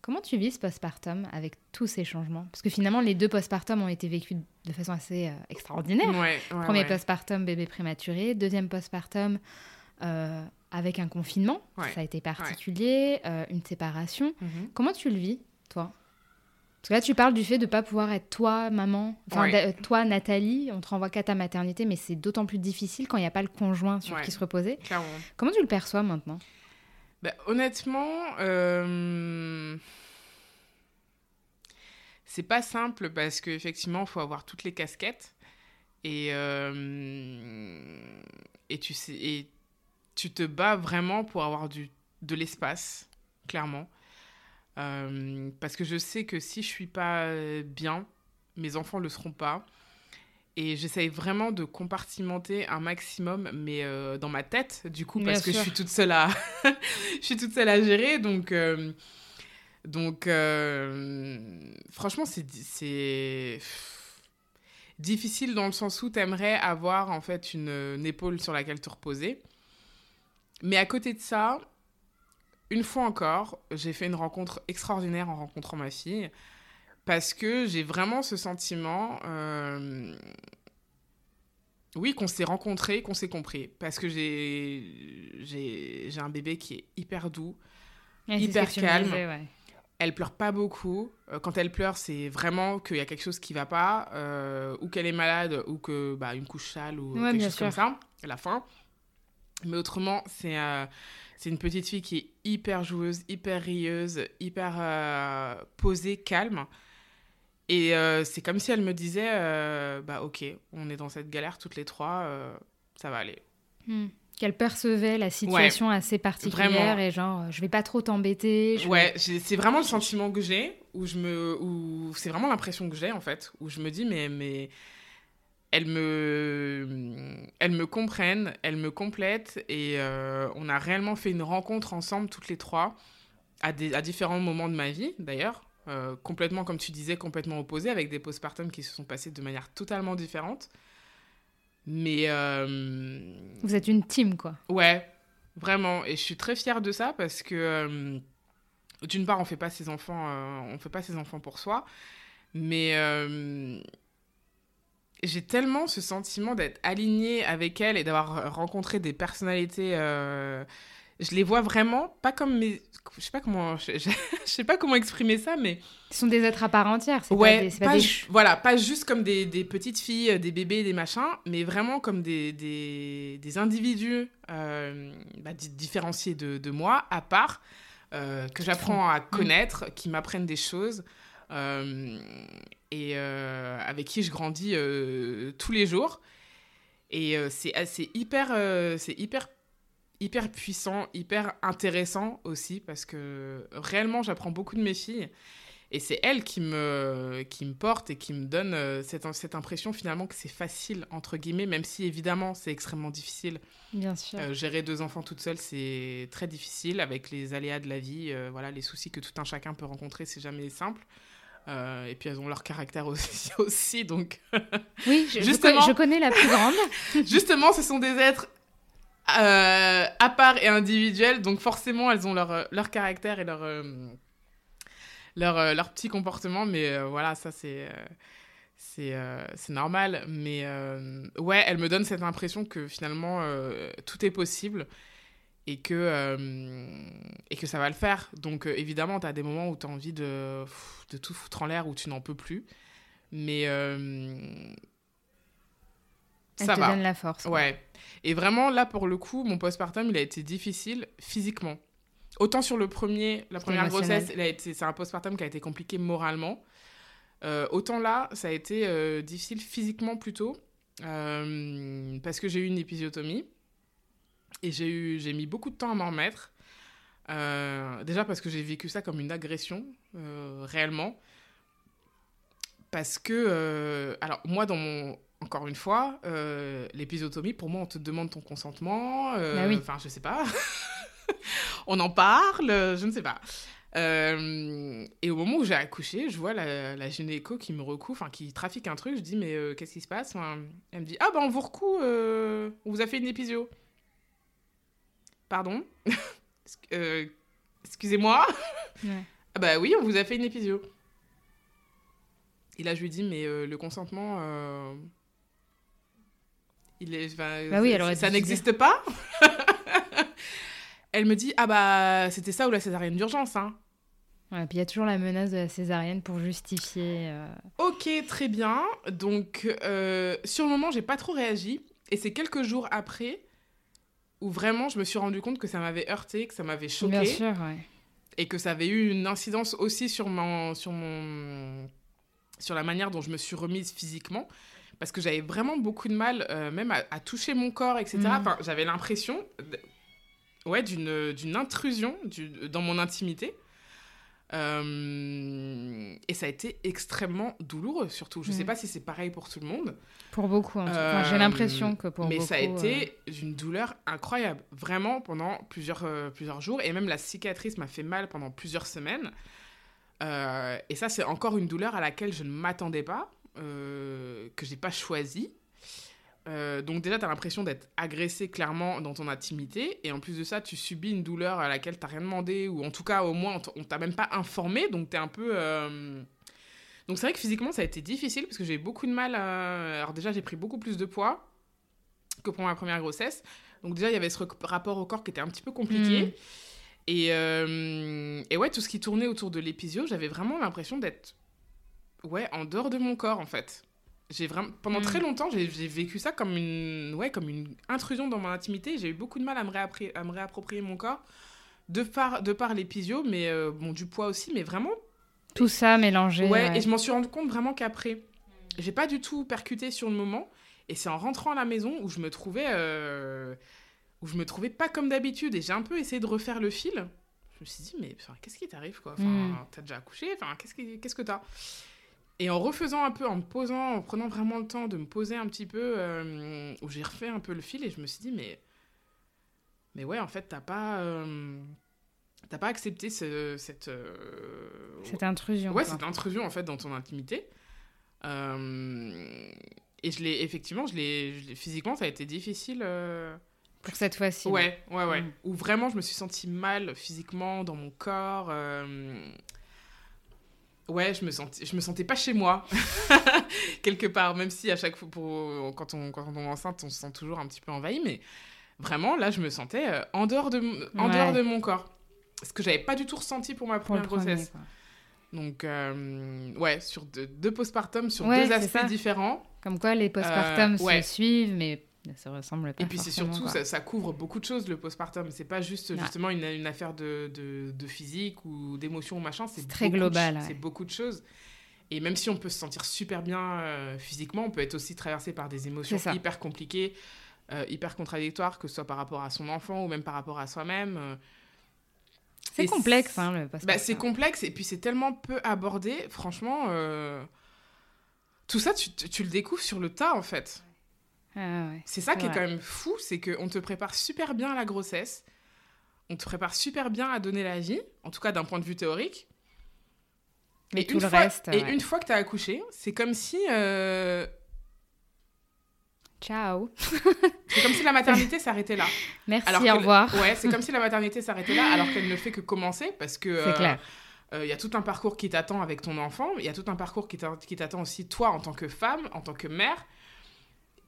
Comment tu vis ce postpartum avec tous ces changements? Parce que finalement, les deux postpartum ont été vécus de façon assez euh, extraordinaire. Ouais, ouais, Premier ouais. postpartum, bébé prématuré. Deuxième postpartum, avec un confinement. Ça a été particulier. une séparation. Comment tu le vis, toi? Parce que là, tu parles du fait de ne pas pouvoir être toi, maman. Enfin, Ouais. euh, toi, Nathalie. On te renvoie qu'à ta maternité, mais c'est d'autant plus difficile quand il n'y a pas le conjoint sur Ouais. qui se reposer. Clairement. Comment tu le perçois maintenant? Bah, honnêtement, euh, c'est pas simple parce qu'effectivement, il faut avoir toutes les casquettes. Et, euh, et, tu sais, et tu te bats vraiment pour avoir du, de l'espace, clairement. Euh, parce que je sais que si je suis pas euh, bien, mes enfants le seront pas. Et j'essaye vraiment de compartimenter un maximum, mais euh, dans ma tête, du coup, Bien parce que je suis toute seule à, je suis toute seule à gérer. Donc, euh, donc franchement, c'est difficile dans le sens où t'aimerais avoir en fait une, une épaule sur laquelle te reposer. Mais à côté de ça, une fois encore, j'ai fait une rencontre extraordinaire en rencontrant ma fille. Parce que j'ai vraiment ce sentiment, euh, oui, qu'on s'est rencontrés, qu'on s'est compris. Parce que j'ai un bébé qui est hyper doux, Hyper calme. disais, ouais. elle pleure pas beaucoup. Euh, quand elle pleure, c'est vraiment qu'il y a quelque chose qui va pas, euh, ou qu'elle est malade, ou que bah, une couche sale, ou Ouais, quelque chose comme ça, à la fin. Mais autrement, c'est euh, c'est une petite fille qui est hyper joueuse, hyper rieuse, hyper euh, posée, calme. Et euh, c'est comme si elle me disait, euh, bah ok, on est dans cette galère toutes les trois, ça va aller. Hmm. Qu'elle percevait la situation assez particulière Vraiment. et genre, je vais pas trop t'embêter. Ouais, c'est vraiment le sentiment que j'ai, où je me, où c'est vraiment l'impression que j'ai en fait, où je me dis mais mais elles me, elles me comprennent, elles me complètent et euh, on a réellement fait une rencontre ensemble toutes les trois à des, à différents moments de ma vie d'ailleurs, euh, complètement comme tu disais, complètement opposés avec des postpartum qui se sont passés de manière totalement différente. Mais euh, Vous êtes une team, quoi. Ouais, vraiment. Et je suis très fière de ça parce que, d'une part, on fait pas ses enfants, on fait pas ses enfants pour soi, mais j'ai tellement ce sentiment d'être alignée avec elle et d'avoir rencontré des personnalités. euh, je les vois vraiment pas comme mes, je sais pas comment, je, je- je sais pas comment exprimer ça, mais Ce sont des êtres à part entière. Ouais, pas des, pas pas des ju- voilà, pas juste comme des, des petites filles, des bébés, des machins, mais vraiment comme des, des, individus euh, bah, di- différenciés de, de moi, à part, euh, que j'apprends à connaître, qui m'apprennent des choses, et euh, avec qui je grandis euh, tous les jours. Et euh, c'est c'est hyper, euh, c'est hyper hyper puissant, hyper intéressant aussi, parce que réellement, j'apprends beaucoup de mes filles. Et c'est elle qui me, qui me porte et qui me donne euh, cette, cette impression finalement que c'est facile, entre guillemets, même si évidemment c'est extrêmement difficile. Bien sûr. Euh, gérer deux enfants toute seule, c'est très difficile avec les aléas de la vie, euh, voilà, les soucis que tout un chacun peut rencontrer, c'est jamais simple. Et puis elles ont leur caractère aussi, aussi donc. oui, je, justement, je, connais la plus grande. justement, ce sont des êtres à part et individuels, donc forcément elles ont leur, leur caractère et leur leur, euh, leur petit comportement, mais euh, voilà, ça c'est euh, c'est normal. Mais ouais, elle me donne cette impression que finalement tout est possible et que, et que ça va le faire. Donc évidemment, tu as des moments où tu as envie de, de tout foutre en l'air, où tu n'en peux plus. Mais elle ça te donne la force. Ouais. Et vraiment, là, pour le coup, mon postpartum, il a été difficile physiquement. Autant sur le premier, la première grossesse, c'est un postpartum qui a été compliqué moralement. Euh, autant là, ça a été euh, difficile physiquement plutôt, euh, parce que j'ai eu une épisiotomie et j'ai eu, j'ai mis beaucoup de temps à m'en remettre. déjà parce que j'ai vécu ça comme une agression réellement, parce que, alors moi dans mon, encore une fois, l'épisiotomie pour moi on te demande ton consentement, bah enfin je sais pas. on en parle, je ne sais pas. Euh, et au moment où j'ai accouché, je vois la, gynéco qui me recoue, enfin qui trafique un truc. Je dis, mais euh, qu'est-ce qui se passe? Elle me dit, ah ben on vous recoue, euh, on vous a fait une épisio. Pardon Excusez-moi Ah bah oui, on vous a fait une épisio. Et là, je lui dis, mais le consentement, il est, bah oui, alors ça n'existe pas elle me dit Ah bah, c'était ça ou la césarienne d'urgence, hein. Ouais, puis il y a toujours la menace de la césarienne pour justifier. Euh. Ok, très bien. Donc, euh, sur le moment, j'ai pas trop réagi. Et c'est quelques jours après où vraiment je me suis rendu compte que ça m'avait heurté, que ça m'avait choqué. Bien sûr, ouais. Et que ça avait eu une incidence aussi sur, mon, sur, mon, sur la manière dont je me suis remise physiquement. Parce que j'avais vraiment beaucoup de mal, euh, même à, toucher mon corps, etc. Mm. Enfin, j'avais l'impression ouais, d'une intrusion du, dans mon intimité. Euh, et ça a été extrêmement douloureux, surtout. Je ne sais mm. pas si c'est pareil pour tout le monde. Pour beaucoup, en tout J'ai l'impression que pour mais beaucoup. Mais ça a été euh, une douleur incroyable, vraiment pendant plusieurs, euh, plusieurs jours. Et même la cicatrice m'a fait mal pendant plusieurs semaines. et ça, c'est encore une douleur à laquelle je ne m'attendais pas, que j'ai pas choisie. Euh, donc déjà, tu as l'impression d'être agressé clairement dans ton intimité. Et en plus de ça, tu subis une douleur à laquelle tu rien demandé. Ou en tout cas, au moins, on t'a même pas informé. Donc tu es un peu... Euh, donc c'est vrai que physiquement, ça a été difficile parce que j'ai beaucoup de mal à... Alors déjà, j'ai pris beaucoup plus de poids que pour ma première grossesse. Donc déjà, il y avait ce rapport au corps qui était un petit peu compliqué. Mm. Et, euh, et ouais, tout ce qui tournait autour de l'épisio, j'avais vraiment l'impression d'être... Ouais, en dehors de mon corps, en fait. J'ai vraiment pendant très mm. longtemps, j'ai vécu ça comme une ouais, comme une intrusion dans mon intimité, j'ai eu beaucoup de mal à me, à me réapproprier mon corps de par de par l'épisio mais euh, bon du poids aussi mais vraiment tout ça mélangé. Ouais, et je m'en suis rendu compte vraiment qu'après j'ai pas du tout percuté sur le moment et c'est en rentrant à la maison où je me trouvais euh, où je me trouvais pas comme d'habitude et j'ai un peu essayé de refaire le fil. Je me suis dit mais qu'est-ce qui t'arrive quoi? Enfin, mm. t'as déjà accouché? Enfin, qu'est-ce qu'est-ce que t'as? Et en refaisant un peu, en me posant, en prenant vraiment le temps de me poser un petit peu, euh, où j'ai refait un peu le fil et je me suis dit, mais, mais ouais, en fait, t'as pas, euh, t'as pas accepté ce, cette, euh, cette intrusion. Ouais, cette intrusion en fait dans ton intimité. et je l'ai, effectivement, je l'ai, physiquement, ça a été difficile. Pour cette fois-ci. Ouais, ouais, ouais. Mm. Où vraiment, je me suis sentie mal physiquement dans mon corps. Ouais, je me sentais, je me sentais pas chez moi quelque part, même si à chaque fois, pour, quand on quand on est enceinte, on se sent toujours un petit peu envahi, mais vraiment là, je me sentais euh, en dehors de en dehors de mon corps, ce que j'avais pas du tout ressenti pour ma première grossesse. Donc euh, ouais, sur deux, deux postpartum, sur deux aspects différents. Comme quoi les postpartum euh, se suivent, mais ça ressemble pas Et puis c'est surtout, ça, ça, couvre beaucoup de choses le postpartum. C'est pas juste justement une, une, affaire de, de, de physique ou d'émotion ou machin. C'est très global. C'est beaucoup de choses. Et même si on peut se sentir super bien euh, physiquement, on peut être aussi traversé par des émotions hyper compliquées, euh, hyper contradictoires, que ce soit par rapport à son enfant ou même par rapport à soi-même. Euh. C'est complexe, hein, le bah, C'est complexe et puis c'est tellement peu abordé. Franchement, tout ça, tu, tu, le découvres sur le tas, en fait. Ah c'est ça qui est quand même fou, c'est qu'on te prépare super bien à la grossesse, on te prépare super bien à donner la vie, en tout cas d'un point de vue théorique. Mais et tout le reste. Et une fois que tu as accouché, c'est comme si. Euh, Ciao. c'est comme si la maternité s'arrêtait là. Merci, au revoir. Ouais, c'est comme si la maternité s'arrêtait là alors qu'elle ne fait que commencer parce que. C'est clair. Il euh, y a tout un parcours qui t'attend avec ton enfant, il y a tout un parcours qui t'attend aussi toi en tant que femme, en tant que mère.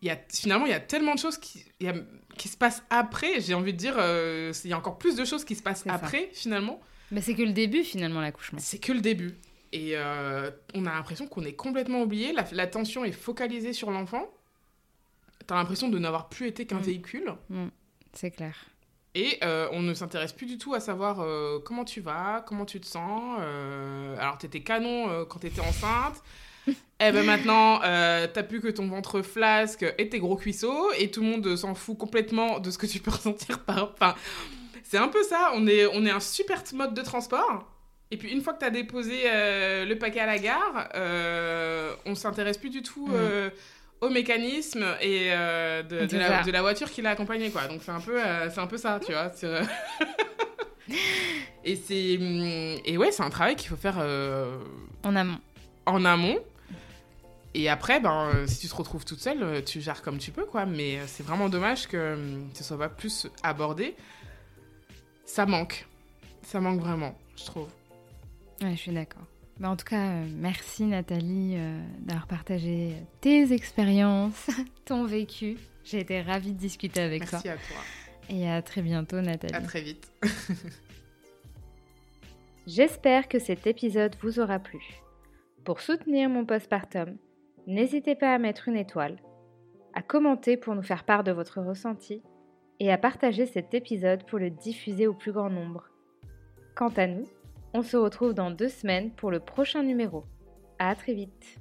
Y a, finalement, il y a tellement de choses qui, y a, qui se passent après. J'ai envie de dire, euh, il y a encore plus de choses qui se passent après, finalement. Mais c'est que le début, finalement, l'accouchement. C'est que le début. Et euh, on a l'impression qu'on est complètement oublié. L'attention est focalisée sur l'enfant. T'as l'impression de n'avoir plus été qu'un mm. véhicule. Mm. C'est clair. Et euh, on ne s'intéresse plus du tout à savoir euh, comment tu vas, comment tu te sens. alors, t'étais canon quand t'étais enceinte. Eh ben maintenant, t'as plus que ton ventre flasque et tes gros cuisseaux, et tout le monde s'en fout complètement de ce que tu peux ressentir par. Enfin, c'est un peu ça. On est, on est un super mode de transport. Et puis une fois que tu as déposé euh, le paquet à la gare, euh, on s'intéresse plus du tout mm. euh, au mécanisme et euh, de, de, la, de, la, voiture qui l'a accompagné. Quoi. Donc c'est un, peu, c'est un peu ça, tu vois. et, c'est, mm, et ouais, c'est un travail qu'il faut faire... en amont. En amont. Et après, ben, si tu te retrouves toute seule, tu gères comme tu peux, quoi. Mais c'est vraiment dommage que ce soit pas plus abordé. Ça manque. Ça manque vraiment, je trouve. Ouais, je suis d'accord. Bah, en tout cas, euh, merci Nathalie euh, d'avoir partagé tes expériences, ton vécu. J'ai été ravie de discuter avec toi. Merci à toi. Et à très bientôt Nathalie. À très vite. J'espère que cet épisode vous aura plu. Pour soutenir mon postpartum, n'hésitez pas à mettre une étoile, à commenter pour nous faire part de votre ressenti et à partager cet épisode pour le diffuser au plus grand nombre. Quant à nous, on se retrouve dans deux semaines pour le prochain numéro. À très vite